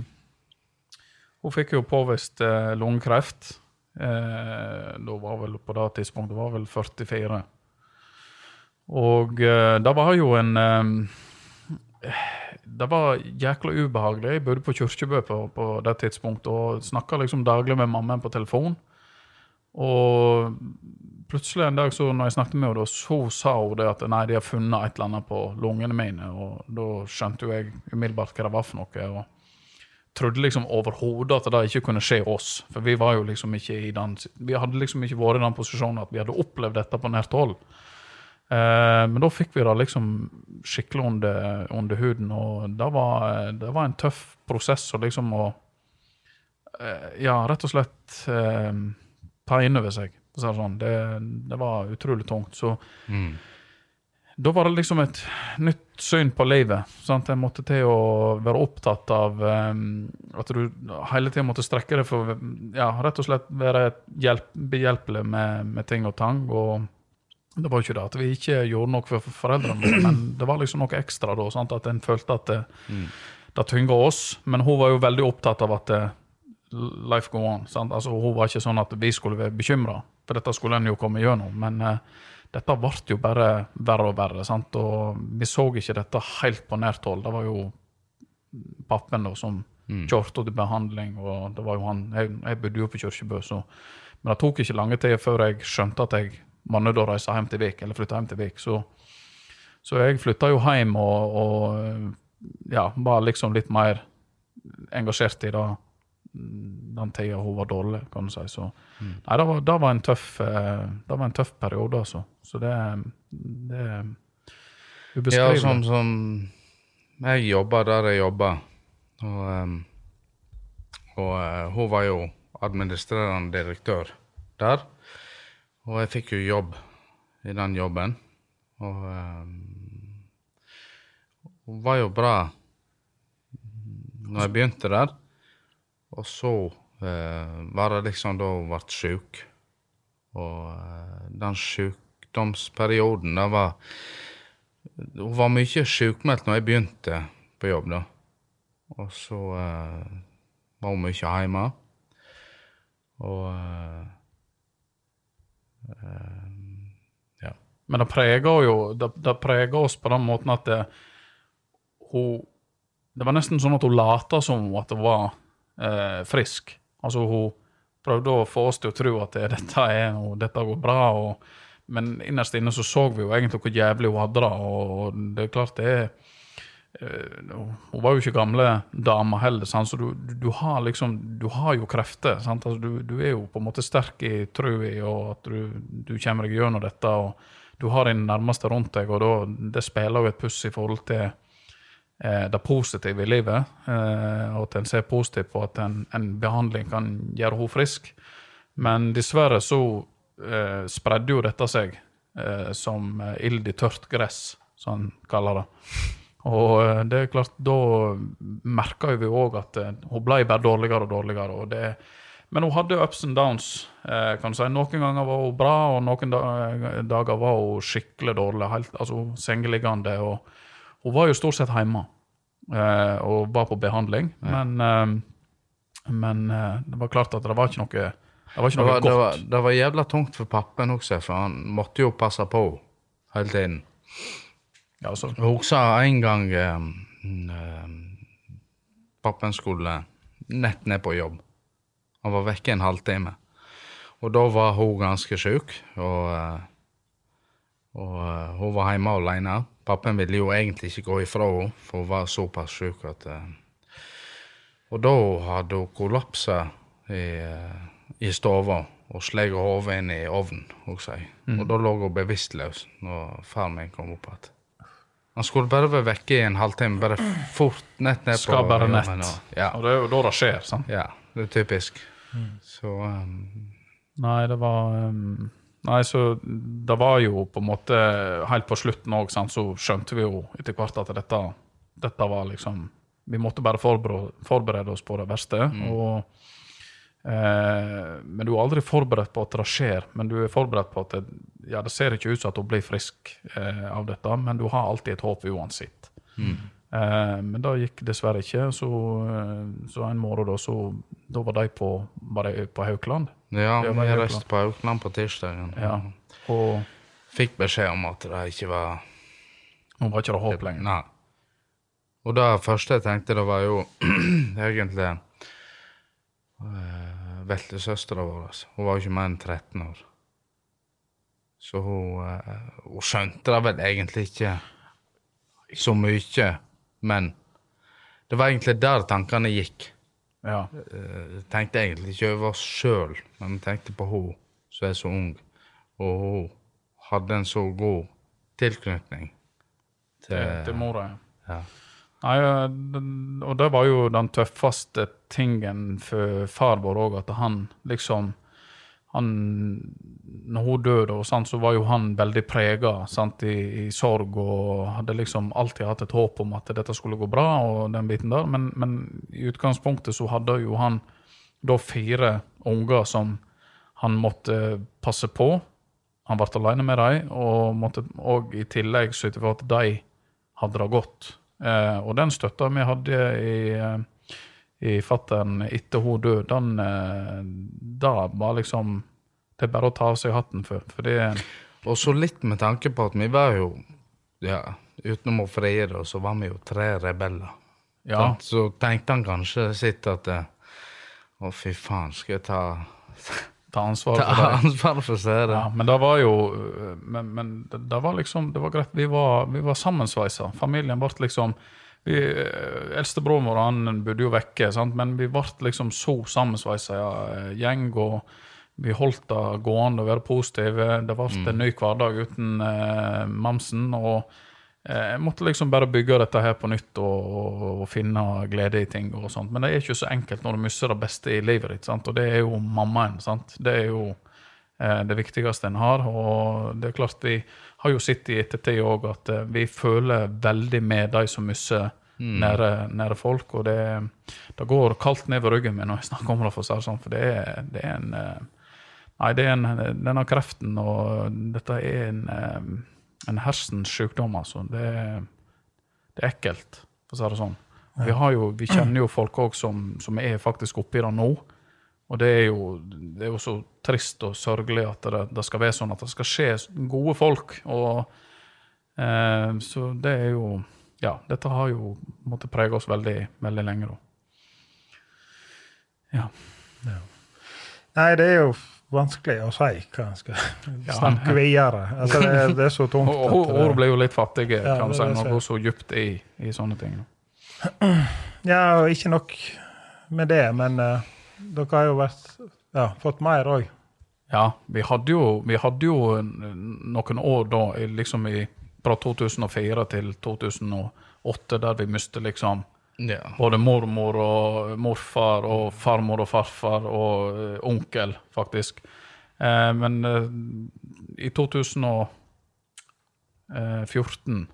hun fikk jo påvist eh, lungekreft. Eh, da var vel på det tidspunktet var vel 44. Og eh, det var jo en eh, Det var jækla ubehagelig. Jeg bodde på Kyrkjebø på, på det tidspunktet og snakka liksom daglig med mammaen på telefon. Og plutselig en dag så når jeg snakket med henne, så sa hun det at nei, de har funnet et eller annet på lungene mine. Og da skjønte jo jeg umiddelbart hva det var for noe. og trodde liksom overhodet at det ikke kunne skje oss. For vi var jo liksom ikke i den Vi hadde liksom ikke vært i den posisjonen at vi hadde opplevd dette på nært hold. Eh, men da fikk vi det liksom skikkelig under, under huden, og det var, det var en tøff prosess å liksom å eh, Ja, rett og slett eh, ta inn over seg. sånn. det, det var utrolig tungt. Så Mm. da var det liksom et nytt syn på livet. Sant? Jeg måtte til å være opptatt av um, at du hele tida måtte strekke deg for ja, rett og slett være hjelp, behjelpelig med, med ting og tang. og det var jo ikke det at vi ikke gjorde noe for foreldrene våre, men det var liksom noe ekstra da. Sant? At en følte at det, Mm. det tynga oss. Men hun var jo veldig opptatt av at eh, life go on. Sant? Altså, hun var ikke sånn at vi skulle være bekymra, for dette skulle en jo komme gjennom. Men eh, dette ble jo bare verre og verre. Sant? Og vi så ikke dette helt på nært hold. Det var jo pappen da som Mm. kjørte til behandling, og det var jo han Jeg, jeg bodde jo på Kyrkjebø, så Men det tok ikke lange tid før jeg skjønte at jeg var nødt til å reise hjem til Vik, eller flytte hjem til Vik. Så, så jeg flytta jo hjem og, og ja, var liksom litt mer engasjert i det den tida hun var dårlig, kan du si. Så Mm. nei, det var, det var en tøff eh, Det var en tøff periode, altså. Så det, det er Ja, som, som Jeg jobba der jeg jobba, og, ehm, og eh, hun var jo administrerende direktør der. Og jeg fikk jo jobb i den jobben. Og ehm, hun var jo bra når jeg begynte der. Og så eh, var det liksom da hun ble sjuk. Og den den sjukdomsperioden, det var Hun var mye sjukmeldt når jeg begynte på jobb, da. Og så uh, var hun mye hjemme. Og uh, uh, ja. Men det preger jo det, det preger oss på den måten at det, hun Det var nesten sånn at hun lata som at hun var frisk. Altså hun prøvde å få oss til å tro at dette, er og dette går bra. Og, men innerst inne så så vi jo egentlig hvor jævlig hun hadde det. Og det er klart det er eh, Hun var jo ikke gamle dama heller, sant? så du, du, har liksom Du har jo krefter. Altså, du, du er jo på en måte sterk i trua og at du, du kommer deg gjennom dette. og Du har dine nærmeste rundt deg, og da, det spiller jo et puss i forhold til eh, det positive i livet. Eh, og at en ser positivt på at en, en behandling kan gjøre henne frisk. Men dessverre så eh, spredde jo dette seg eh, som eh, ild i tørt gress, som han kaller det. Og eh, det er klart, da merka vi òg at eh, hun ble bare dårligere og dårligere. og det men hun hadde ups and downs. Kan du si. Noen ganger var hun bra, og noen dager var hun skikkelig dårlig. Helt, altså sengeliggende. og Hun var jo stort sett hjemme og var på behandling. Men, eh, men eh, det var klart at det var ikke noe, det var ikke Det noe godt. det, var, det var jævla tungt for pappen også, for han måtte jo passe på hele tiden. Ja, så. Jeg husker en gang eh, pappen skulle nett ned på jobb. Han var vekke en halvtime. Og da var hun ganske sjuk, og, eh, og eh, hun var hjemme alene. Pappen ville jo egentlig ikke gå ifra henne, for hun var såpass sjuk at eh, Og da hadde hun kollapsa i, i stua og slegget hodet inn i ovnen, husker jeg. Mm. Og da lå hun bevisstløs når faren min kom opp igjen. Han skulle bare være vekke i en halvtime, bare fort nett ned på Skal bare nett. Og, ja. Og det er jo da det skjer. sant? ja, det er typisk. Så um, Nei, det var um, Nei, så det var jo på en måte Helt på slutten òg, så skjønte vi jo etter hvert at dette, dette var liksom Vi måtte bare forberede, forberede oss på det verste. og eh, Men du er aldri forberedt på at det skjer. Men du er forberedt på at det, ja, det ser ikke ut som at hun blir frisk eh, av dette, men du har alltid et håp uansett. Mm. Eh, men det gikk dessverre ikke. Så, eh, så en morgen da, så da var de på, var de på Haukeland. ja, vi reiste på Haukeland på tirsdagen. Ja, og Fikk beskjed om at det ikke var Hun var ikke det håp lenger. Nei. Og det første jeg tenkte, det var jo egentlig uh, Veltesøstera vår. Hun var jo ikke mer enn 13 år. Så hun, eh, hun skjønte det vel egentlig ikke så mye, men det var egentlig der tankene gikk. Ja. Eh, tenkte egentlig ikke over oss sjøl, men tenkte på hun som er så ung, og hun hadde en så god tilknytning til, til, til mora. Ja. Nei, og det var jo den tøffeste tingen for farbror òg, at han liksom han, Når hun døde, og sånn, så var jo han veldig prega i, i sorg og hadde liksom alltid hatt et håp om at dette skulle gå bra, og den biten der. Men, men i utgangspunktet så hadde jo han da fire unger som han måtte passe på. Han ble alene med dem, og måtte og i tillegg sørge for at de hadde det godt. Eh, og den støtta vi hadde i, eh, i fattern etter hun døde, den eh, Da var liksom Det er bare å ta av seg hatten for. For det Og så litt med tanke på at vi var jo ja, Utenom å Fride, så var vi jo tre rebeller. Ja. Så tenkte han kanskje sitt at Å, fy faen, skal jeg ta Ta ansvar ta for det. ansvar for seere? Ja, men det var jo øh, Men, men det, det var liksom Det var greit. Vi var, vi var sammensveisa. Familien ble liksom vi, øh, Eldstebroren vår han bodde jo vekke, sant? men vi ble liksom så sammensveisa ja, gjeng. og vi holdt det gående og være positive. Det ble en ny hverdag uten eh, Mamsen. Og eh, jeg måtte liksom bare bygge dette her på nytt og, og, og finne glede i ting. og sånt. Men det er ikke så enkelt når du mister det beste i livet ditt. sant? Og det er jo mammaen. sant? Det er jo eh, det viktigste en har. Og det er klart vi har jo sett i ettertid òg at eh, vi føler veldig med de som mister Mm. nære, nære folk. Og det, det går kaldt nedover ryggen min når jeg snakker om det, for sånn. For det er, det er en eh, Nei, det er en, denne kreften, og dette er en, eh, en hersens sykdom, altså. Det, er- det er ekkelt, for å si det sånn. Vi, har jo, vi kjenner jo folk òg som, som er faktisk oppi det nå. Og det er, jo, det er jo så trist og sørgelig at det, det skal være sånn at det skal skje gode folk. Og, eh, så det er jo Ja, dette har jo måttet prege oss veldig, veldig lenge, da. Ja. Nei, det er jo vanskelig å si hva en skal snakke videre. Altså, det, er- det er så tungt. Og- og- eh, Ord blir jo litt fattige, Ja, kan si, når du går så dypt i, i sånne ting. Ja, og ikke nok med det, men uh, dere har jo vært, ja, fått mer òg. Ja, vi hadde jo, vi hadde jo noen år da, liksom i, fra 2004 til 2008, der vi mistet liksom Ja. både mormor og morfar og farmor og farfar og eh, onkel, faktisk. Eh, men eh, i 2014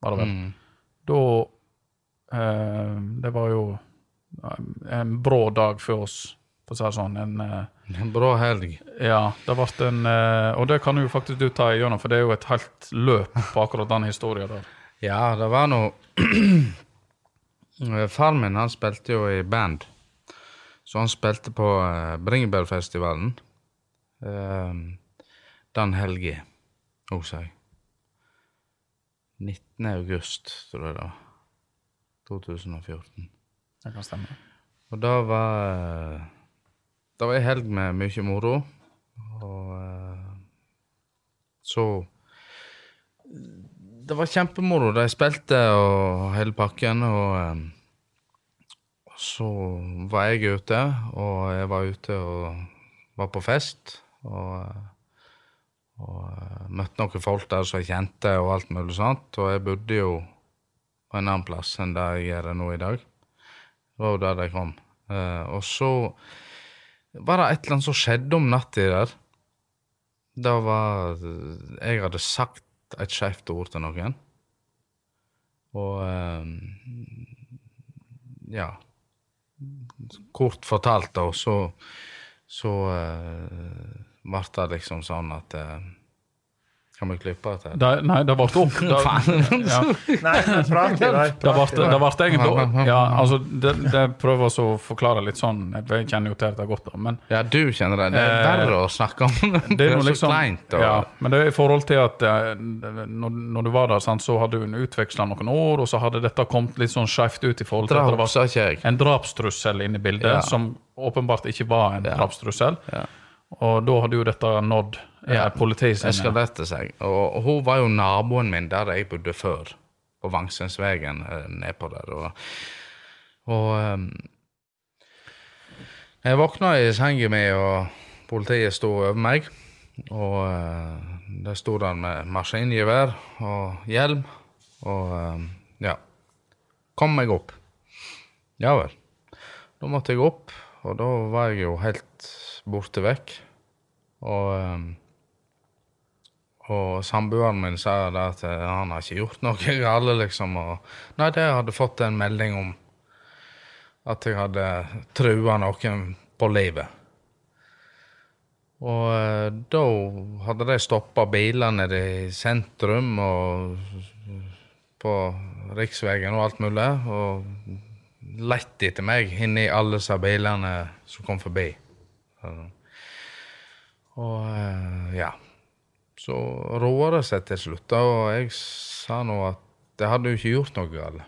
var det vel, Mm. da eh, Det var jo eh, en brå dag for oss, for å si det sånn. En, eh, En bra helg. ja, det ble en eh, Og det kan jo faktisk du ta igjennom, for det er jo et helt løp på akkurat den historien der. Ja, det var noe Far min han spilte jo i band, så han spilte på uh, Bringebærfestivalen. Uh, den helga, også jeg. 19. august, tror jeg det var. 2014. Det kan stemme. Og da var eh, Det var ei helg med mye moro. Og eh, så Det var kjempemoro. De spilte og hele pakken, og eh, så var jeg ute, og jeg var ute og var på fest. Og, eh, og eh, møtte noen folk der som jeg kjente, og alt mulig sånt. Og jeg bodde jo på en annen plass enn der jeg gjør nå i dag. Det var jo der de kom. Eh, og så var det et eller annet som skjedde om natta der. Det var Jeg hadde sagt et skeivt ord til noen. Og eh, Ja. Kort fortalt, da, så så ble det liksom sånn at eh, Kan vi klippe dette? Det, nei, det ble opp. Det, ja. Nei. Det ble, egentlig Ja, altså, det, det prøver å forklare litt sånn Jeg kjenner jo til dette godt, da, men Ja, du kjenner det. Det er Eh, verre å snakke om. det er noe så liksom, kleint. Ja, men det er i forhold til at eh, når, når du var der, sant, så hadde hun utveksla noen år, og så hadde dette kommet litt sånn skjevt ut i forhold til at det var en drapstrussel inne i bildet, Ja. som åpenbart ikke var en Ja. drapstrussel. Ja. Og da hadde jo dette nådd Ja, skal rette seg. Og hun var jo naboen min der jeg bodde før. På Vangsensvegen eh, nedpå der. Og, og ehm, Jeg våkna i senga mi, og politiet sto over meg. Og eh, der sto han med maskingevær og hjelm. Og eh, ja. Kom meg opp. Ja vel. Da måtte jeg opp, og da var jeg jo helt borte vekk. Og eh, og samboeren min sa da at eh, han har ikke gjort noe galt, liksom. Og, nei, det hadde fått en melding om at jeg hadde trua noen på livet. Og eh, da hadde de stoppa bilene i sentrum og på riksveien og alt mulig, og lett etter meg inni alle disse bilene som kom forbi. Og eh, ja. Så roa det seg til slutt, og jeg sa nå at det hadde jo ikke gjort noe galt.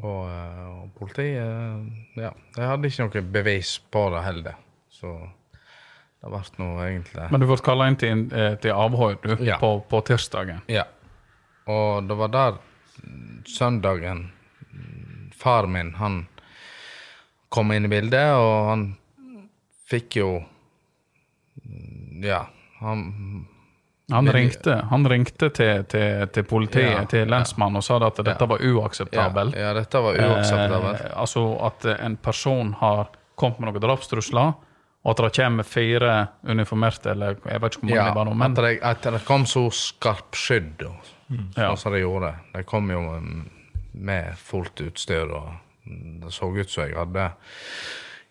Og, eh, og politiet Ja, de hadde ikke noe bevis på det heller. Så det ble nå egentlig Men du ble kalla inn til, eh, til avhør du, Ja. på, på tirsdagen? Ja. Og det var der søndagen far min, han kom inn i bildet, og han fikk jo Ja, han Han ringte, han ringte til, til, til politiet, Ja, til lensmannen, og sa at dette var uakseptabelt. Ja, ja, dette var uakseptabelt. Eh, altså at en person har kommet med noen drapstrusler, og at det kommer fire uniformerte, eller jeg vet ikke hvor mange Ja, det var nå, men at, det, at det kom så skarpskydd, Ja. sånn som det gjorde. Det kom jo mm, med fullt utstyr, og mm, det så ut som jeg hadde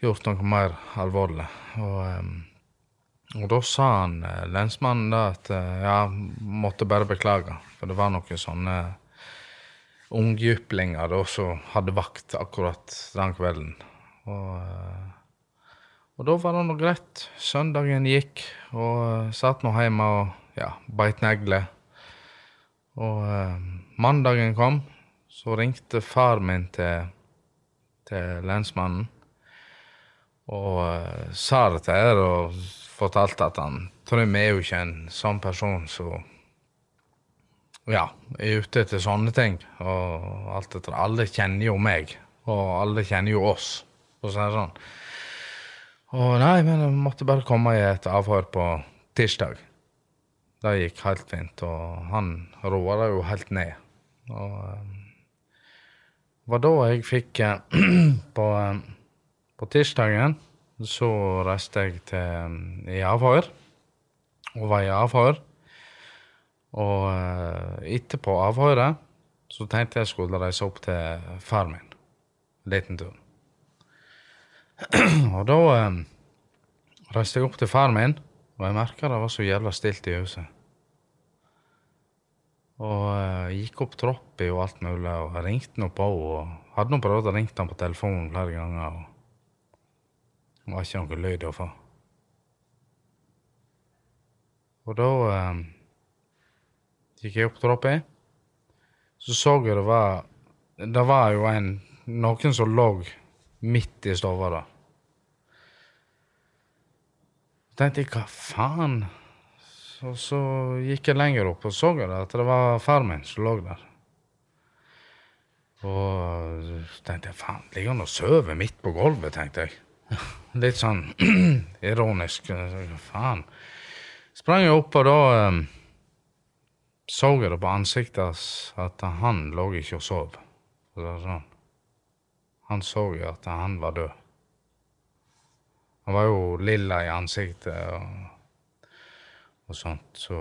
gjort noe mer alvorlig. Og, em, og da sa han eh, lensmannen da at eh, ja, måtte bare beklage, for det var noen sånne ungjyplinger da som hadde vakt akkurat den kvelden. Og eh, og da var det nå greit. Søndagen gikk, og satt nå hjemme og ja, beit negler. Og mandagen kom, så ringte far min til, til lensmannen. Og sa det til her og fortalte at han Trym er jo ikke en sånn person som ja, er ute etter sånne ting. Og alt etter. Alle kjenner jo meg, og alle kjenner jo oss, for å si det sånn. Og nei, men jeg måtte bare komme i et avhør på tirsdag. Det gikk helt fint, og han roa det jo helt ned. Og det var da jeg fikk eh, på, eh, på tirsdagen så reiste jeg til i avhør, og var i avhør. Og eh, etterpå avhøret så tenkte jeg skulle reise opp til far min. En liten tur. og da eh, reiste jeg opp til far min, og jeg merka det var så jævla stilt i huset. Og eh, gikk opp trappa og alt mulig, og ringte nå på, og hadde nå prøvd å ringe han på telefonen flere ganger, og det var ikke noe lyd å få. Og da eh, gikk jeg opp trappa, så så jeg det var Det var jo en, noen som lå midt i stua der. Så tenkte jeg, hva faen? Og så gikk jeg lenger opp og så jeg at det var far min som lå der. Og så tenkte jeg, faen, ligger han og sover midt på gulvet, tenkte jeg. Litt sånn ironisk. Hva faen? Sprang jeg opp, og da um, så jeg det på ansiktet hans at han lå ikke og sov. Sånn. Han så jo at han var død. Han var jo lilla i ansiktet og, og sånt, så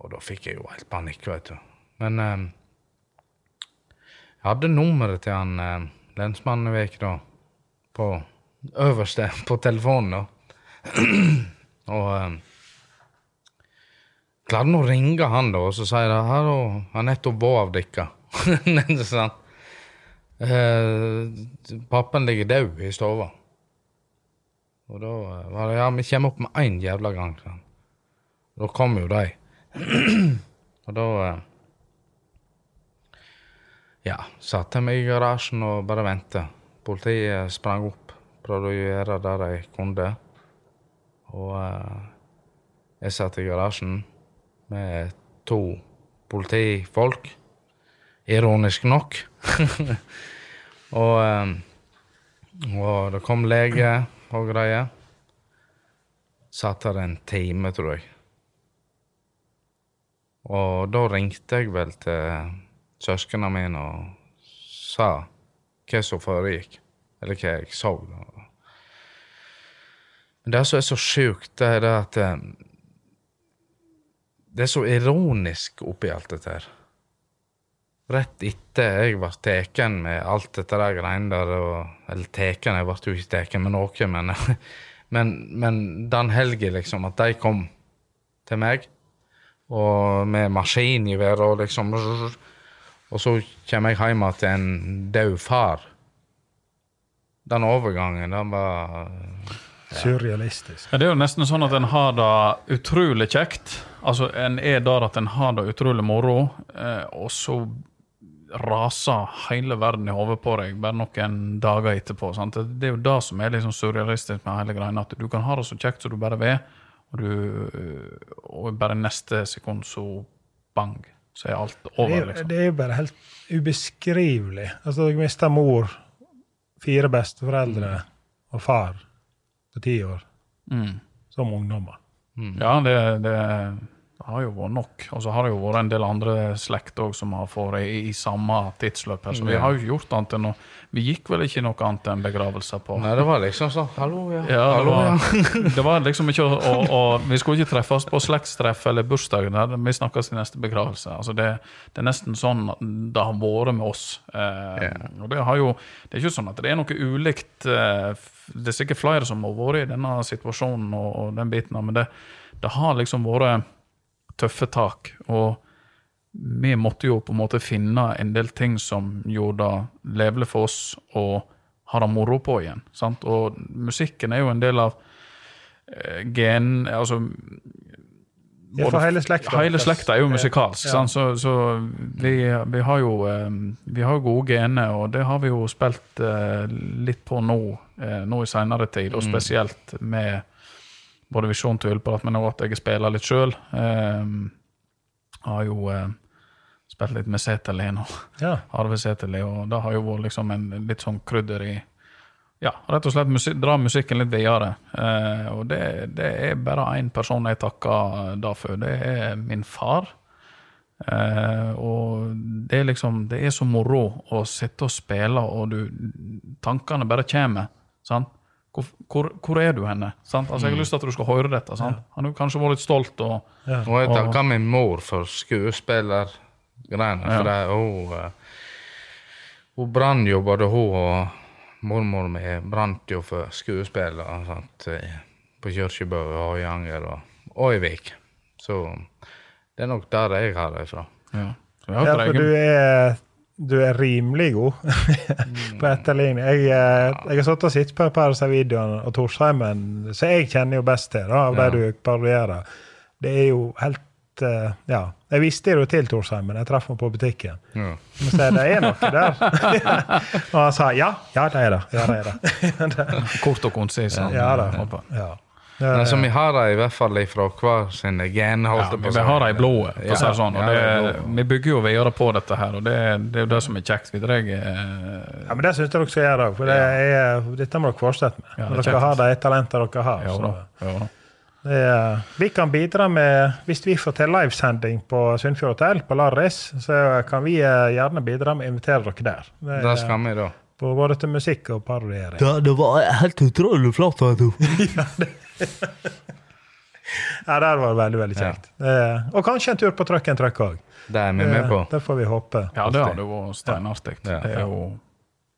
Og da fikk jeg jo helt panikk, vet du. Men um, jeg hadde nummeret til han eh, lensmannen i veka da, på øverste på telefonen, da. og um, klarte nå å ringe han, da, og så sier jeg han er nettopp avdekka. sånn. uh, pappaen ligger død i stua. Og da eh, var det ja, vi kommer opp med én jævla gang. Sånn. Da kom jo de. og da uh, Ja, satte jeg meg i garasjen og bare ventet. Politiet sprang opp, prøvde å gjøre det de kunne. Og eh, jeg satt i garasjen med to politifolk. Ironisk nok. og eh, Og det kom lege og greier. Satt der en time, tror jeg. Og da ringte jeg vel til søsknene mine og sa hva som foregikk. Eller hva jeg så. da. Det som er så sjukt, det er det at eh, Det er så ironisk oppi alt dette her. Rett etter jeg ble tatt med alt dette der greiene der og, Eller tatt, jeg ble jo ikke tatt med noe, men, men, men den helga, liksom, at de kom til meg, og med maskingevær og liksom Og så kommer jeg hjem til en død far. Den overgangen, den var Surrealistisk. Ja, det er jo nesten sånn at en har det utrolig kjekt. Altså, En er der at en har det utrolig moro, eh, og så raser hele verden i hodet på deg bare noen dager etterpå. Sant? Det det er jo det som er liksom surrealistisk med hele greia. At du kan ha det så kjekt som du bare vil, og, du, og bare neste sekund så bang, så er alt Det over. er, liksom. det er jo bare helt ubeskrivelig. Altså, jeg mista mor, fire besteforeldre og far på ti år Mm. som ungdommer. Ja, det, det har jo vært nok. Og så har det jo vært en del andre slekt òg som har vært i, i samme tidsløp. her, Så vi har jo ikke gjort annet enn å Vi gikk vel ikke noe annet enn begravelser på. Nei, det var liksom sånn Hallo, ja. Ja, Hallo, ja. det var liksom ikke å, å, Vi skulle ikke treffes på slektstreff eller bursdag. der, Vi snakkes i neste begravelse. Altså det, det er nesten sånn det har vært med oss. Eh, og Det har jo, det er ikke sånn at det er noe ulikt eh, Det er sikkert flere som har vært i denne situasjonen, og, og den biten, men det, det har liksom vært tøffe tak. Og vi måtte jo på en måte finne en del ting som gjorde det levelig for oss å ha det moro på igjen. Sant? Og musikken er jo en del av eh, gen... Altså Ja, for hele slekta. Hele slekta er jo musikalsk. Ja. Sant? Så, så vi, vi, har jo, eh, vi har gode gener, og det har vi jo spilt eh, litt på nå, eh, nå i seinere tid, og Mm. spesielt med både Visjon til Ylprat, men òg at jeg spiller litt sjøl. har jo eh, spilt litt med Seterli nå. Ja. Arve Seterli, og det har jo vært liksom en litt sånn krydder i Ja, rett og slett musik dra musikken litt videre. Eh, og det, det er bare én person jeg takker da for. Det er min far. Eh, og det er liksom Det er så moro å sitte og spille, og du Tankene bare kommer. Sant? Hvor, hvor, hvor er du henne? Sant? Altså, jeg har lyst til at du skal høre dette. Sant? Han har kanskje vært litt stolt. Og, Og jeg takker min mor for skuespillergreiene. Ja. For det, hun, eh, hun brant jo, både hun og mormor mi brant jo for skuespill sant, på Kirkebø og Høyanger og, og i Vik. Så det er nok der jeg har det fra. Ja, Ja, for du er, du er rimelig god på etterligning. Jeg, eh, jeg har sittet og sett på et par av disse videoene, og Torsheimen, så jeg kjenner jo best til, da, av Ja. det du parodierer. Det er jo helt eh, Ja. Jeg visste jo til Torsheimen, jeg traff ham på butikken. Ja. Men så er det er noe der. og han sa ja, ja, det er det. Ja, det, er det. Kort og konsis. Ja, Ja Ja. Men vi har det i hvert fall fra hver sine gen. Ja, holdt vi har det i blodet. Ja, sånn, Ja, ja, det, vi bygger jo videre på dette her, og det, det er jo det som er kjekt. Vi drar eh, Ja, men Det syns jeg dere skal gjøre òg, for det er, dette må dere fortsette med. Ja, Når dere har de talentene dere har. Da, da. Er, vi kan bidra med Hvis vi får til livesending på Sunnfjord hotell på Larris, så kan vi eh, gjerne bidra med å invitere dere der. Det Det skal vi, da. På både til musikk og parodiering. Det, var helt utrolig flott. vet du. Ja, det var veldig veldig kjekt. Eh, og kanskje en tur på Trøkken Truck òg. Det er vi med på. Det får vi håpe. Ja, det hadde vært steinartig. Ja. Det er jo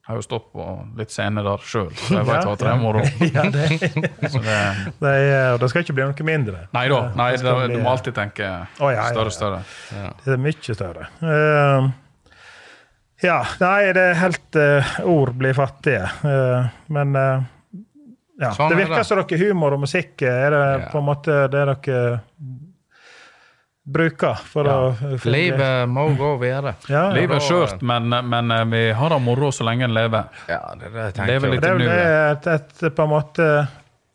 jeg har jo stått på litt scener der sjøl, så jeg vet Ja, hva det er moro. ja, det, det, det, og det skal ikke bli noe mindre. nei da, nei, Det du må alltid tenke oh, ja, ja, større, ja. større. Det er mye større. Eh, ja, nei, det er helt uh, Ord blir fattige. Uh, men eh, ja, Sånn det er virker som dere humor og musikk er det Ja. på en måte det dere bruker for Ja. å funke. Livet må gå videre. Ja, ja. Livet er skjørt, men, men eh, vi har det moro så lenge en lever. Ja, det er det jeg Lever tenker. litt Det er det er et, et, på en måte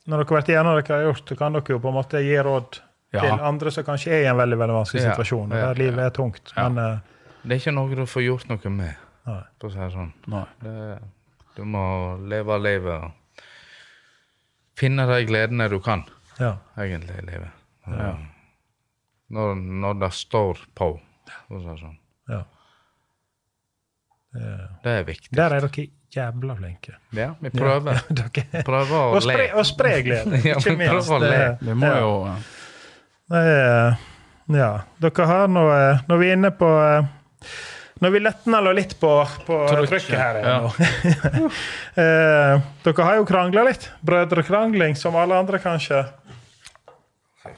Når dere har vært igjennom det dere har gjort, så kan dere jo på en måte gi råd Ja. til andre som kanskje er i en veldig veldig vanskelig Ja, situasjon, der livet er tungt. Ja. Men eh, Det er ikke noe du får gjort noe med, for å si det sånn. Nei. Det, Du må leve livet finne de gledene du kan, Ja. egentlig, i livet. Ja. Når, når det står på, for å si det sånn. Ja. Det er viktig. Der er dere jævla flinke. Ja, vi prøver. Ja, dere- Prøver å Og spre, le. og spre glede, Ja, ikke vi minst. prøver å le. Vi må jo ja. Dere har nå Når vi er inne på eh, Når vi letner litt på, på Trykket, her ja. eh, Dere har jo krangla litt. Brødrekrangling, som alle andre, kanskje.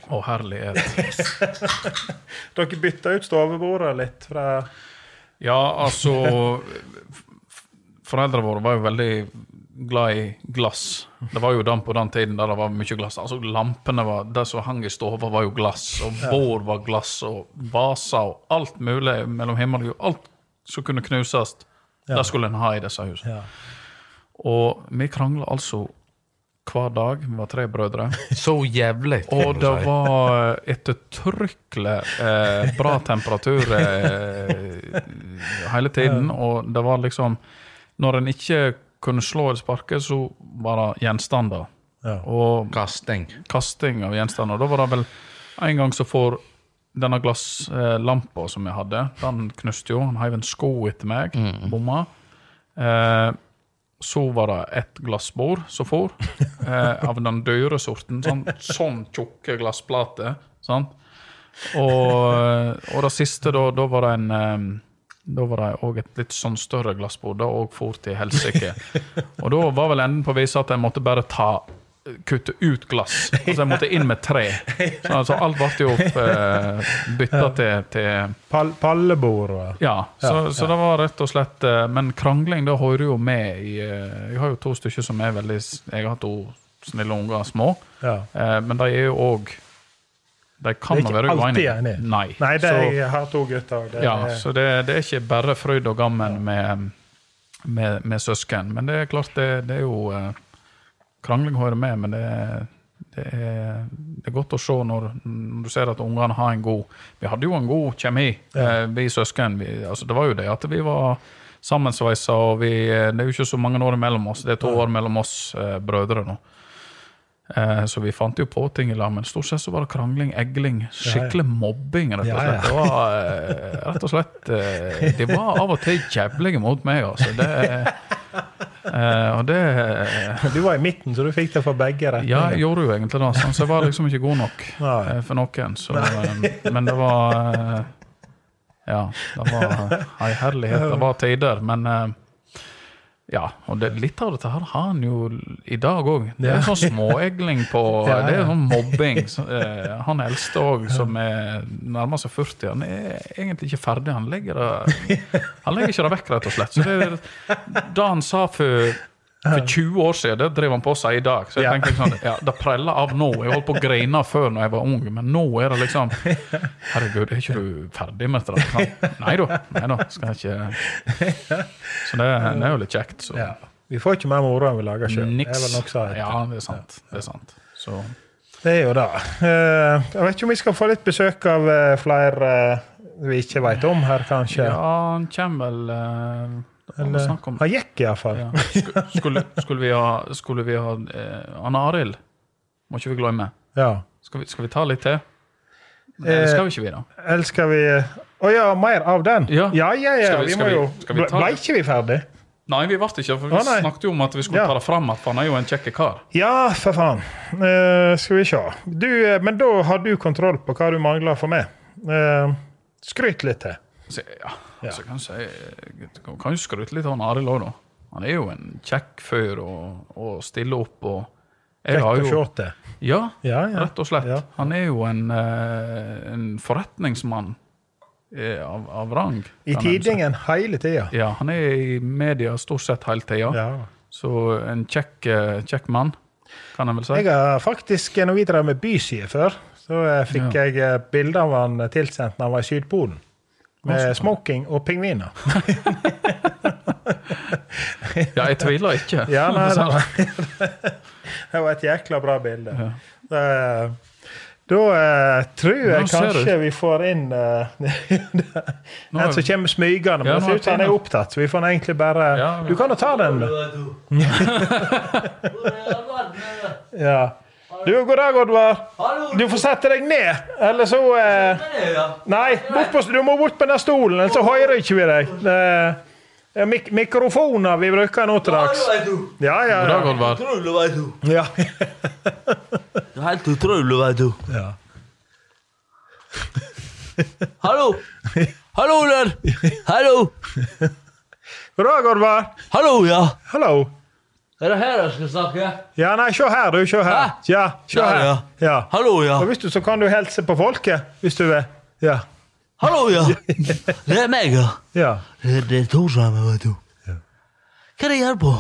Å, herlighet. Dere bytta ut stovebordet litt fra Ja, altså Foreldrene våre var jo veldig glad i glass. Det var jo den på den tiden der det var mye glass. Altså Lampene var, det som hang i stua, var jo glass. Og bord var glass, og vaser og alt mulig mellom himmel og jord. Alt som kunne knuses, Ja. det skulle en ha i disse husene. Ja. Og vi krangla altså hver dag. Vi var tre brødre. Så jævlig. Og det var ettertrykkelig eh, bra temperatur eh, hele tiden. Og det var liksom Når en ikke kunne slå eller sparke, så var det gjenstander. Ja. Og kasting. kasting av gjenstander. Da var det vel en gang så får denne glasslampa som jeg hadde, den knuste jo. Han heiv en sko etter meg, bomma. Eh, så var det ett glassbord som for, eh, av den dyre sorten. Sånn, sånn tjukke glassplater. Og, og det siste, da, da var det en eh, da var det òg et litt sånn større glassbord. Det òg for til helsike. Og da var vel enden på visa at jeg måtte bare ta kutte ut glass. Altså jeg måtte inn med tre. Så altså alt ble jo eh, bytta til, til pal pallebord Ja, så, Ja, så det var rett og slett eh, Men krangling det hører jo med i eh, Jeg har jo to stykker som er veldig Jeg har to snille unger, små. Ja. Eh, men de er jo òg De kan Det er ikke alltid enig. Nei. Nei, det Så- er, jeg har to gutter. Det ja, så det, det er ikke bare fryd og gammen med, med, med søsken. Men det er klart, det, det er jo eh, Krangling hører med, men det, er- det, er, det er godt å se når, når du ser at ungene har en god Vi hadde jo en god kjemi, eh, vi søsken. Vi, altså, det var jo det at vi var sammensveisa, og vi, det er jo ikke så mange år mellom oss. Det er to år mellom oss eh, brødre nå. Eh, så vi fant jo på ting i lag, men stort sett så var det krangling, egling, skikkelig mobbing. rett og slett. Det var eh, rett og slett eh, De var av og til jævlige mot meg, altså. Det, og det Du var i midten, så du fikk det for begge retninger. Ja, jeg gjorde jo egentlig det, sånn, så jeg var liksom ikke god nok for noen. Så, men det var Ja, det var ei herlighet. Det var tider, men ja, og det, litt av dette her har han jo i dag òg. Det er en sånn småegling på Ja, Det er sånn mobbing. Så, eh, han eldste òg, som er nærmer seg 40, han er egentlig ikke ferdig. Han legger det Han legger ikke det vekk, rett og slett. Så det, det han sa for, for 20 år siden, det driver han på seg i dag. Så jeg Ja. tenker liksom, ja, det preller av nå. Jeg holdt på å grine før når jeg var ung, men nå er det liksom Herregud, er ikke du ferdig med det? Sånn, Nei da, nei da, skal jeg ikke Så det, det er jo litt kjekt. Så. Ja. Vi får ikke mer moro enn vi lager sjøl. Ja, det er sant. Det er sant. Så Det er jo det. Eh, jeg vet ikke om vi skal få litt besøk av eh, flere eh, vi ikke vet om her, kanskje. ja, han kommer vel Eller, Hayek, iallfall. ja. Skulle, skulle, skulle vi ha, skulle vi ha eh, Anne Arild må ikke vi glemme. Ja. Skal vi, skal vi ta litt til? Eh, Eller skal vi ikke vi, da? Eller skal vi Å ja, mer av den? Ja. ja, ja. ja. Vi- vi, må jo Ble ikke vi ferdig? Nei, vi ble ikke, for vi Å, snakket jo om at vi skulle Ja. ta det fram, at han er jo en kjekk kar. Ja, for faen. Uh, skal vi sjå. Du, eh, men da har du kontroll på hva du mangler for meg. Uh, skryt litt til. Så, ja, altså, kan, jeg si, jeg kan jo skryte litt av Arild òg, da. Han er jo en kjekk fyr og, og stiller opp og jeg har jo-. Ja, Ja, ja. rett og slett. Ja. Han er jo en, eh, en forretningsmann eh, av, av rang. I tidingen hele tida. Ja, han er i media stort sett hele tida. Ja. Så en kjekk, eh, kjekk mann, kan en vel si. Jeg har faktisk, når vi drev med byside før, så eh, fikk Ja. jeg eh, bilde av han tilsendt når han var i Sydpolen. Med smoking og pingviner. Ja, jeg tviler ikke. Ja, nei, det, nei. Det var et jækla bra bilde. Det, Da uh, tror jeg kanskje du. vi får inn uh, En er- som kommer smygende. Men Ja, det ser er ut som han er opptatt, så vi får egentlig bare Ja, Du kan jo ta den. ja. Du, god dag, Oddvar. Du får sette deg ned, eller så eh, Nei, bort på, du må bort på den stolen, ellers så hører ikke vi deg. Det er mik mikrofoner vi bruker nå til dags. Ja, ja, God dag, ja. Oddvar. Utrolig, vet du. ja. Det er helt utrolig, veit du. ja. Hallo! Hallo der! Hallo! God dag, Oddvar. Hallo, ja. Hallo. Er det her jeg skal snakke? Ja, nei, se her, du. Se her. Hæ? Ja, se Der, her. ja. Ja. Hallo, ja. Og hvis du så kan du hilse på folket, hvis du vil. Ja. Hallo, ja. Det er meg, ja. Ja. Det, det er Torsheim, vet du. Hva er det jeg gjør på?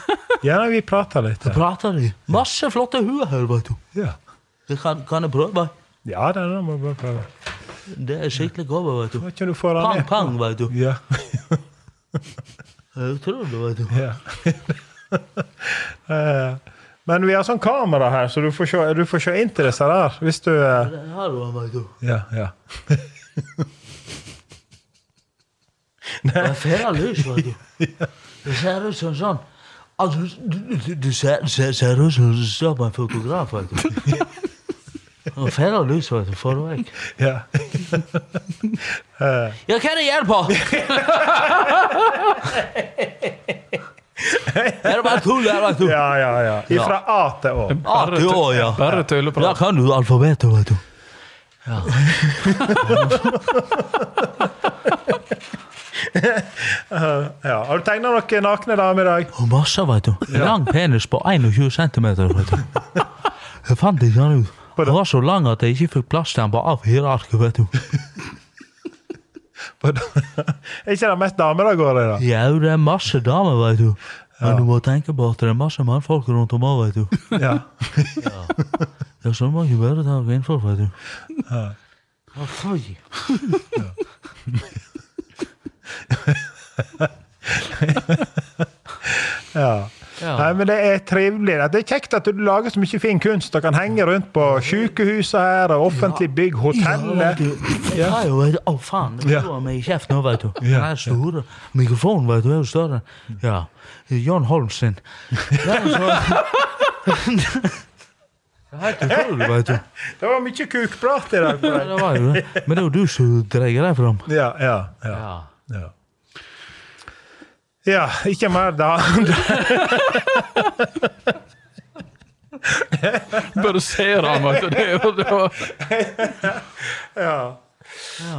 ja, nei, vi prater litt. her. Prater de? Masse flotte huer her, vet du. Ja. Det Kan, kan jeg prøve? Ja, det det må du bare prøve. Det er skikkelig gode, vet du. Kan ikke du får den Pang, ned. pang, vet du. Ja. Jeg tror det, vet du. ja. Eh, Men vi har sånn kamera her, så du får se, du får se inn til disse der. Hvis du eh. Ja, ja. Det er fæle lys, vet du. Det ser ut som sånn Altså, du, du, ser, ser, ser ut som du står på en fotograf, vet du. Og fæle lys, vet du. Får du vekk. ja. Ja, hva er det gjør på? Er det bare tull Er det bare tull? ja, ja, ja. Ifra A til Å. A til Å, ja. Bare Da Ja, kan du alfabetet, vet du. Ja. Ja. Har du tegna noen nakne damer i dag? Og masse, vet du. Lang penis på 21 cm, vet du. Jeg fant ikke den ut. Den var så lang at jeg ikke fikk plass til den på A4-arket, vet du. Er ikke det mest damer det går i, da? Ja, det er masse damer, vet du. Men du må tenke på at det er masse mannfolk rundt om òg, vet du. Ja. Ja, så må ikke bare ta kvinnfolk, vet du. Ja, ja. Ja. Nei, men Det er trivelig. Det er kjekt at du lager så mye fin kunst og kan henge rundt på sykehusene her, og offentlig bygg, hotellet. Ja, jo, vet du. Å, faen. Det Ja. slår meg i kjeften nå, vet du. Den er store. Mikrofonen, vet du, er jo større. Ja. John Holm sin. Ja, så... Det er helt utrolig, du. Det var mye kukprat i dag. på det var jo det. Men det er jo du som dreier deg fram. Ja, ja, ja. Ja. Ja, ja ikke mer da. Bare ser han, vet du. Det er jo det ja.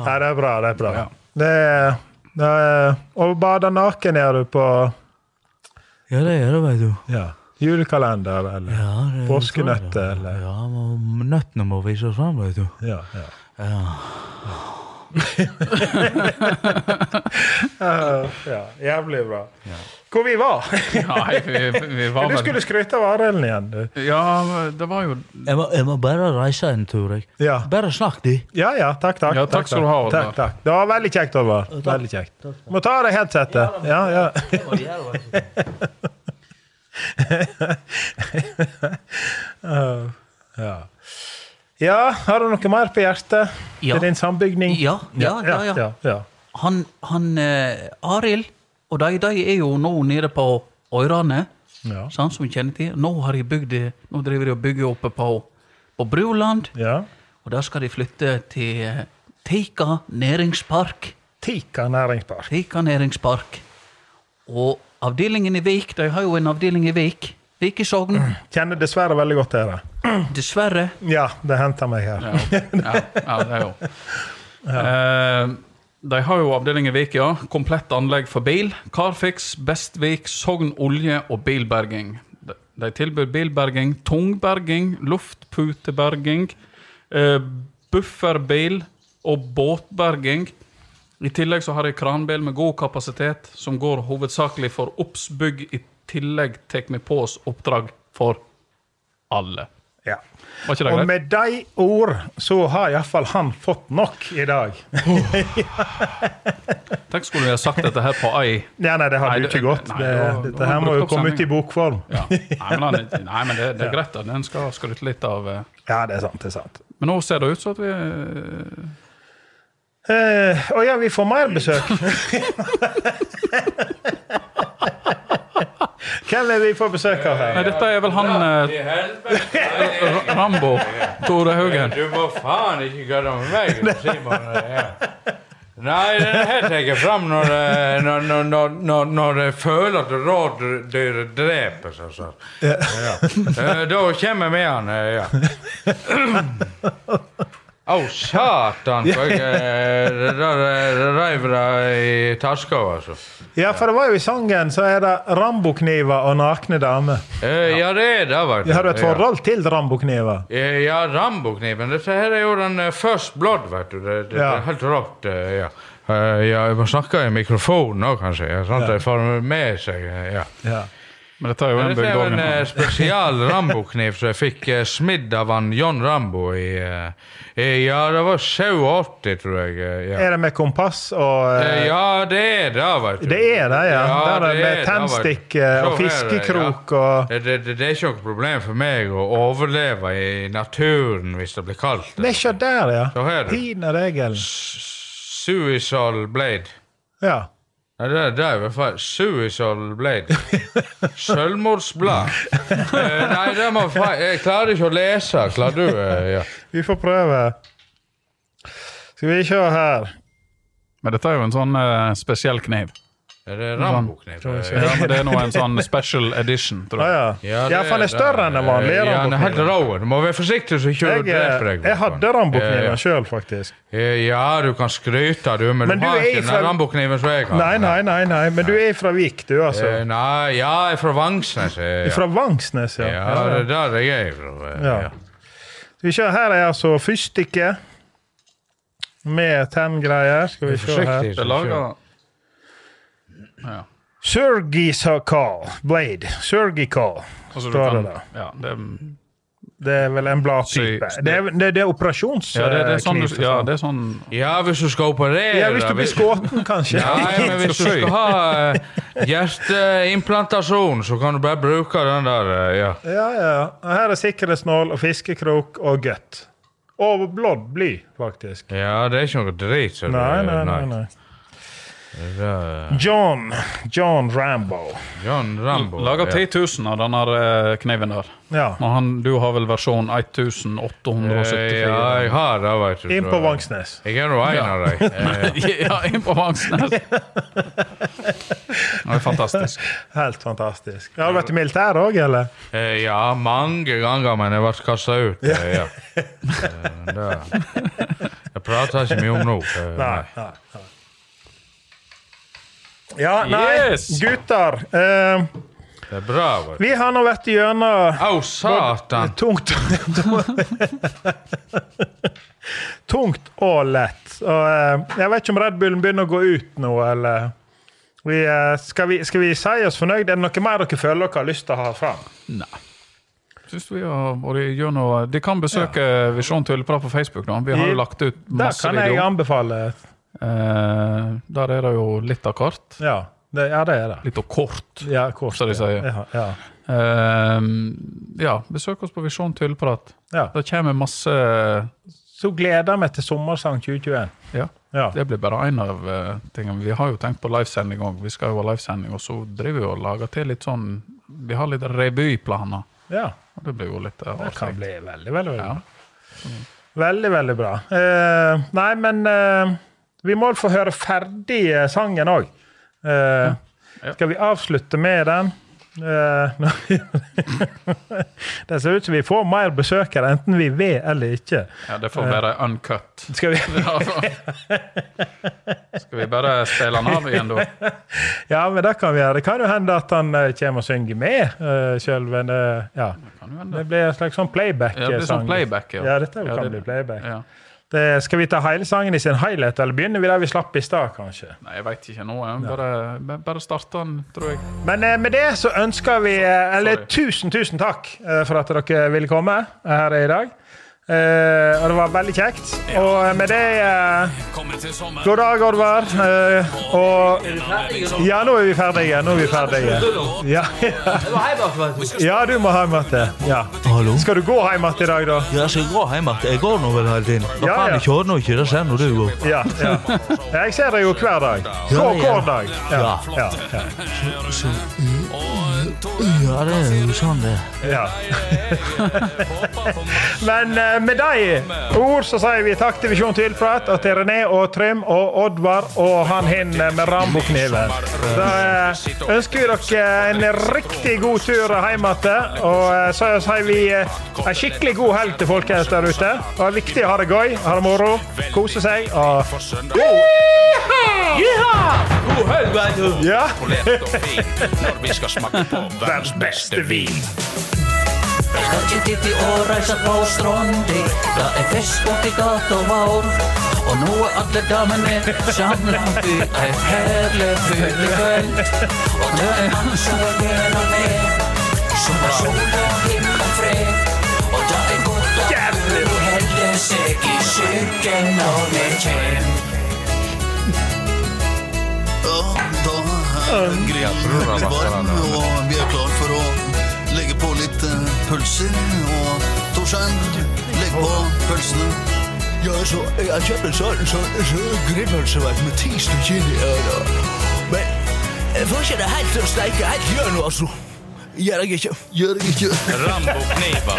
Nei, det er bra. Det er bra. Det er, det er, og bade naken gjør du på Ja, det er det, veit du. ja, julekalender eller Ja, er påskenøtter eller Ja, nøttene må vises fram, veit du. ja, ja. Ja. Uh, ja, jævlig bra. Hvor vi var? Nei, vi, vi var du skulle skryte av Arild igjen, du. Ja, det var jo Jeg må, jeg må bare reise en tur, jeg. Ja. Bare snakk, de. Ja, ja, takk, takk. Ja, takk skal du ha, Takk, takk. Det var veldig kjekt, Olvar. Veldig kjekt. Må ta av deg headsetet. Ja, ja. Uh, ja. ja, har du noe mer på hjertet? Ja. Til din sambygning? Ja, ja, ja. ja. ja. Han, han eh, Arild og de, de er jo nå nede på Øyrane, Ja. sant, som vi kjenner til. Nå, har de bygd, nå driver de og bygger oppe på, på Bruland, ja. og der skal de flytte til eh, Teika næringspark. Tika næringspark. Teika næringspark. Og avdelingen i Vik, de har jo en avdeling i Vik. Vik i Sogn. Kjenner dessverre veldig godt til det. Dessverre. Ja, det henta meg her. Ja, ja, ja det er jo. Eh, de har jo avdeling i Vik, ja. Komplett anlegg for bil. Carfix, Bestvik, Sogn Olje og bilberging. De, de tilbyr bilberging, tungberging, luftputeberging, eh, bufferbil og båtberging. I tillegg så har de kranbil med god kapasitet, som går hovedsakelig for Obs-bygg. I tillegg tar vi på oss oppdrag for alle. Ja. Det Og greit? med de ord så har iallfall han fått nok i dag. Tenk skulle vi ha sagt dette her på ei Ja, nei, det hadde nei, du ikke gått. nei, Det, dette har her må jo komme ut i bokform. Ja. Nei, men, nei, men det, det er greit. Den skal skryte litt av eh, Ja, det er sant. det er sant. Men nå ser det ut som at vi Å uh, Å ja, vi får mer besøk. Hvem er vi får besøk av her? Nei, dette er vel han eh, Rambo. Tore Haugen. Du må faen ikke kødde med meg, Simon. Nei, den her tar jeg fram når, eh, når, når, når, når, når jeg føler at rådyret dreper seg. Så. Ja. Eh, Da kommer jeg med han, ja. Å, satan! For jeg reiv det i taska, altså. Ja, for det var jo i sangen så er det Rambokniver og nakne damer. Eh, ja, det er det, faktisk. Har du et forhold til Rambokniver? Eh, Ja, Rambo-kniven. Dette her er jo den eh, First Blood, vet du. Det, det, Ja. det er helt rått. Uh, ja. Uh, ja, jeg må snakke i mikrofonen òg, kanskje. Ja, sånn at Ja. jeg får med seg Ja. ja. Men dette er jo en Det er en eh, spesial Rambo-kniv som jeg fikk eh, smidd av han John Rambo i eh, i- Ja, det var 87, tror jeg. Ja. Er det med kompass og Ja, det er det, vet du. Det er det, ja. Det er det med det, tennstikk, og fiskekrok ja. og- det, det, det, det er ikke noe problem for meg å overleve i naturen hvis det blir kaldt. Nei, se der, ja. Pinadegelen. Suicidal Blade. Ja. Nei, det, det er i hvert fall Suicidal Blade. Sjølmordsblad. uh, nei, det må feil. Jeg klarer ikke å lese. Klarer du? Uh, ja. Vi får prøve. Skal vi se her. Men dette er jo en sånn uh, spesiell kniv. Er det Rambo-kniv? Rambo-kniv? Ja, men det er nå en sånn special edition, tror jeg. Ah, ja. Ja, for han er større enn den vanlige Ja, han er helt Rambo-kniven. rå. Du må være forsiktig så ikke du dreper deg. eh, jeg hadde Rambo-kniven sjøl, faktisk. Eh, Ja, du kan skryte, du, men, Men du du har ikke ikke den Rambo-kniven som jeg har. Nei, nei, nei, nei, men du er fra Vik, du, altså. Eh, Nei, ja, jeg er fra Vangsnes. eh, Ja, Fra Vangsnes, ja. ja det er der jeg er fra. eh, Ja. Ja. Skal vi se, her er altså Fyrstikket med tenngreier. Skal vi se her. Ja. Surgical Blade. Surgical, Altså, står det der. Ja, det, Det er vel en bladtype. Det det, det er operasjonskniv. ja, det, det er sånn du, ja, det er sånn Ja, hvis du skal operere Ja, hvis du blir skutt, kanskje. Nei, men hvis du skal ha uh, hjerteimplantasjon, så kan du bare bruke den der, Uh, ja. Ja, ja. Her er sikkerhetsnål og fiskekrok og gutt. Og blått bly, faktisk. Ja, det er ikke noe drit. så Nei, det- nei, nei. nei. John John Rambo. John Rambo. Lager 10 000 av den her eh, kniven der. Ja. Han, du har vel versjon 1874? Eh, Ja, jeg har det, vet du. Inn på Vangsnes. Jeg er nå en av dem. Eh, ja, inn på Vangsnes. Det er fantastisk. Helt fantastisk. Har du vært i militæret òg, eller? eh, Ja, mange ganger, men jeg ble kasta ut. eh, Ja. Eh, det- Jeg prater ikke mye om nå. eh, Nei. nei, nei. Ja, nei, Yes! gutter. Eh, Det er bra. vet vi har nå vært gjennom Au, satan! Tungt Tungt og lett. Og, eh, jeg vet ikke om Red Bullen begynner å gå ut nå, eller vi, eh, skal, vi, skal vi si oss fornøyd? Er det noe mer dere føler dere har lyst til å ha fram? Nei. Synes vi har vært gjennom De kan besøke Visjon Tulleprat på Facebook. da. Vi har jo lagt ut Der masse kan jeg videoer. anbefale. Eh, der er det jo litt av hvert. Ja, det, ja, det er det. Litt av kort, Ja, kort, som de sier. Ja, ja. Eh, ja, besøk oss på Visjon Tulleprat. Ja. Det kommer masse Så gleder meg til Sommersang 2021. Ja. Ja. Det blir bare én av uh, tingene. Vi har jo tenkt på livesending òg. Vi skal jo ha livesending, og så driver vi og lager til litt sånn Vi har litt revyplaner. Ja. Og det blir jo litt uh, Det kan bli veldig, veldig, veldig Ja. bra. Veldig, veldig bra. Nei, men vi må få høre ferdig eh, sangen òg. Eh, Skal vi avslutte med den? Uh, det ser ut som vi får mer besøkere, enten vi vil eller ikke. Ja, det får være uncut. Skal vi Skal vi bare spille den av igjen, da? Ja, men det kan vi gjøre. Det kan jo hende at han eh, kommer og synger med uh, sjøl. ja. Det det, blir en slags sånn playback-sang. Ja, det blir sånn playback, ja. ja. dette Ja, kan det- bli playback. Ja. Det, skal vi ta hele sangen i sin helhet, eller begynner vi der vi slapp i stad, kanskje? Nei, jeg veit ikke nå. jeg. Bare, bare starte den, tror jeg. Men eh, med det så ønsker vi eh, Eller tusen, tusen takk eh, for at dere ville komme her i dag. Eh, og det var veldig kjekt. Og med det uh, God dag, Oddvar. Uh, og Ja, nå er vi ferdige. Nå er vi ferdige. Ja, ja du må hjem igjen. Ja. Skal du gå hjem igjen i dag, da? Ja, jeg skal gå hjem igjen? Jeg går nå vel hele tiden. Da Ja, ja. jeg kjører nå ikke. Det ser når du går. Ja, ja. Jeg ser deg jo hver dag. Ja, Hver, ja. hver dag. Ja. Ja, ja. Det er jo sånn det Ja. Men eh, med de ord så sier vi takk til Visjon Tilprat og til René og Trym og Oddvar og han hin med rambokniven. Da eh, ønsker vi dere en riktig god tur hjem igjen. Og eh, så sier vi eh, en skikkelig god helg til folkens der ute. Det er viktig å ha det gøy, ha det moro, kose seg og God helg. Ja. Når vi skal smake på verdens beste vin. Jeg skal ikke dit i år reise på strandi Det er fest borti gata vår. Og nå er alle damene samla i ei herlig fyldig kveld Og det er han som vil være med Som er sol og himmel Og det er godt at du heller seg i skyggen når vi kjem Da varm, og vi er klar for å legge på litt eh, pølser. Og Torstein, legg på pølsene. Ja, så jeg har kjøpt en sånn, sånn, sånn grillpølse med ti stykker inni her. Men jeg får ikke det helt til å steike helt nå, altså. Gjør jeg ikke. Gjør jeg ikke. Rambo-kniver.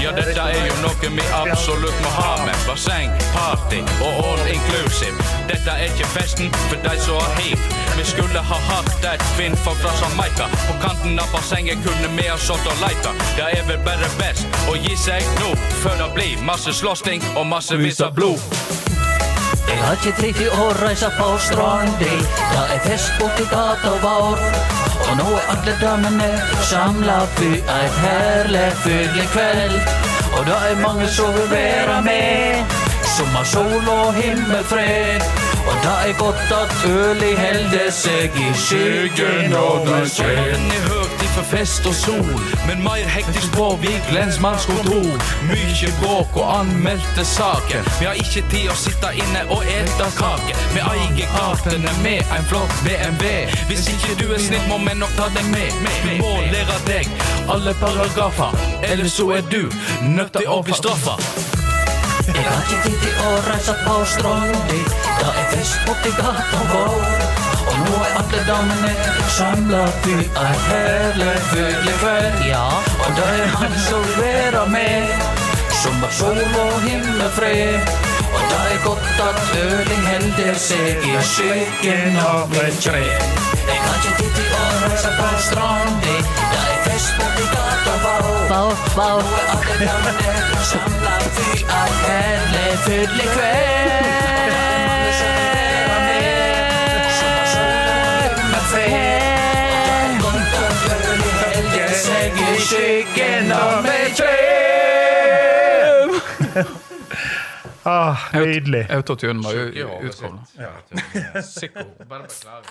Ja, dette er jo noe vi absolutt må ha med. Basseng, party og all inclusive. Dette er ikke festen for de som har hiv. Vi skulle ha hatt et kvinnfolk fra Jamaica. På kanten av bassenget kunne vi ha sittet og leita. Det er vel bare best å gi seg nå, før det blir masse slåssing og massevis av blod. Jeg har ikke tid til å reise på stranda. Det er fest borti gata vår Og nå er alle damene samla i et herlig fyrlig kveld. Og det er mange som vil være med. Som har sol og himmelfred. Og det er godt at øli holder seg i skyggen og det skjer er for fest og sol, men mer hektisk på Vik lensmannskontor. Mykje bråk og anmeldte saker. Vi har ikke tid å sitte inne og ete kake. Vi eier gatene med en flott BMW. Hvis ikke du er snill, må vi nok ta deg med. Vi må lære deg alle paragrafer, ellers så er du nødt til å bli straffa. Jeg har ikke tid til å reise på strandi Det er fest borti gata vår nå er alle damene samla, vi er hele fyldig kveld. Ja, og det er han som vera med Som har sol og himmelfred Og det er godt at øling holder seg i skyggen av et tre. Jeg har ikke tid til å reise på strandi Det er fest borti gata vår Nå er alle damene samlatt vi er herlig fyldig Ah, nydelig. Autotune var jo utkobla. Sikko. Bare beklager.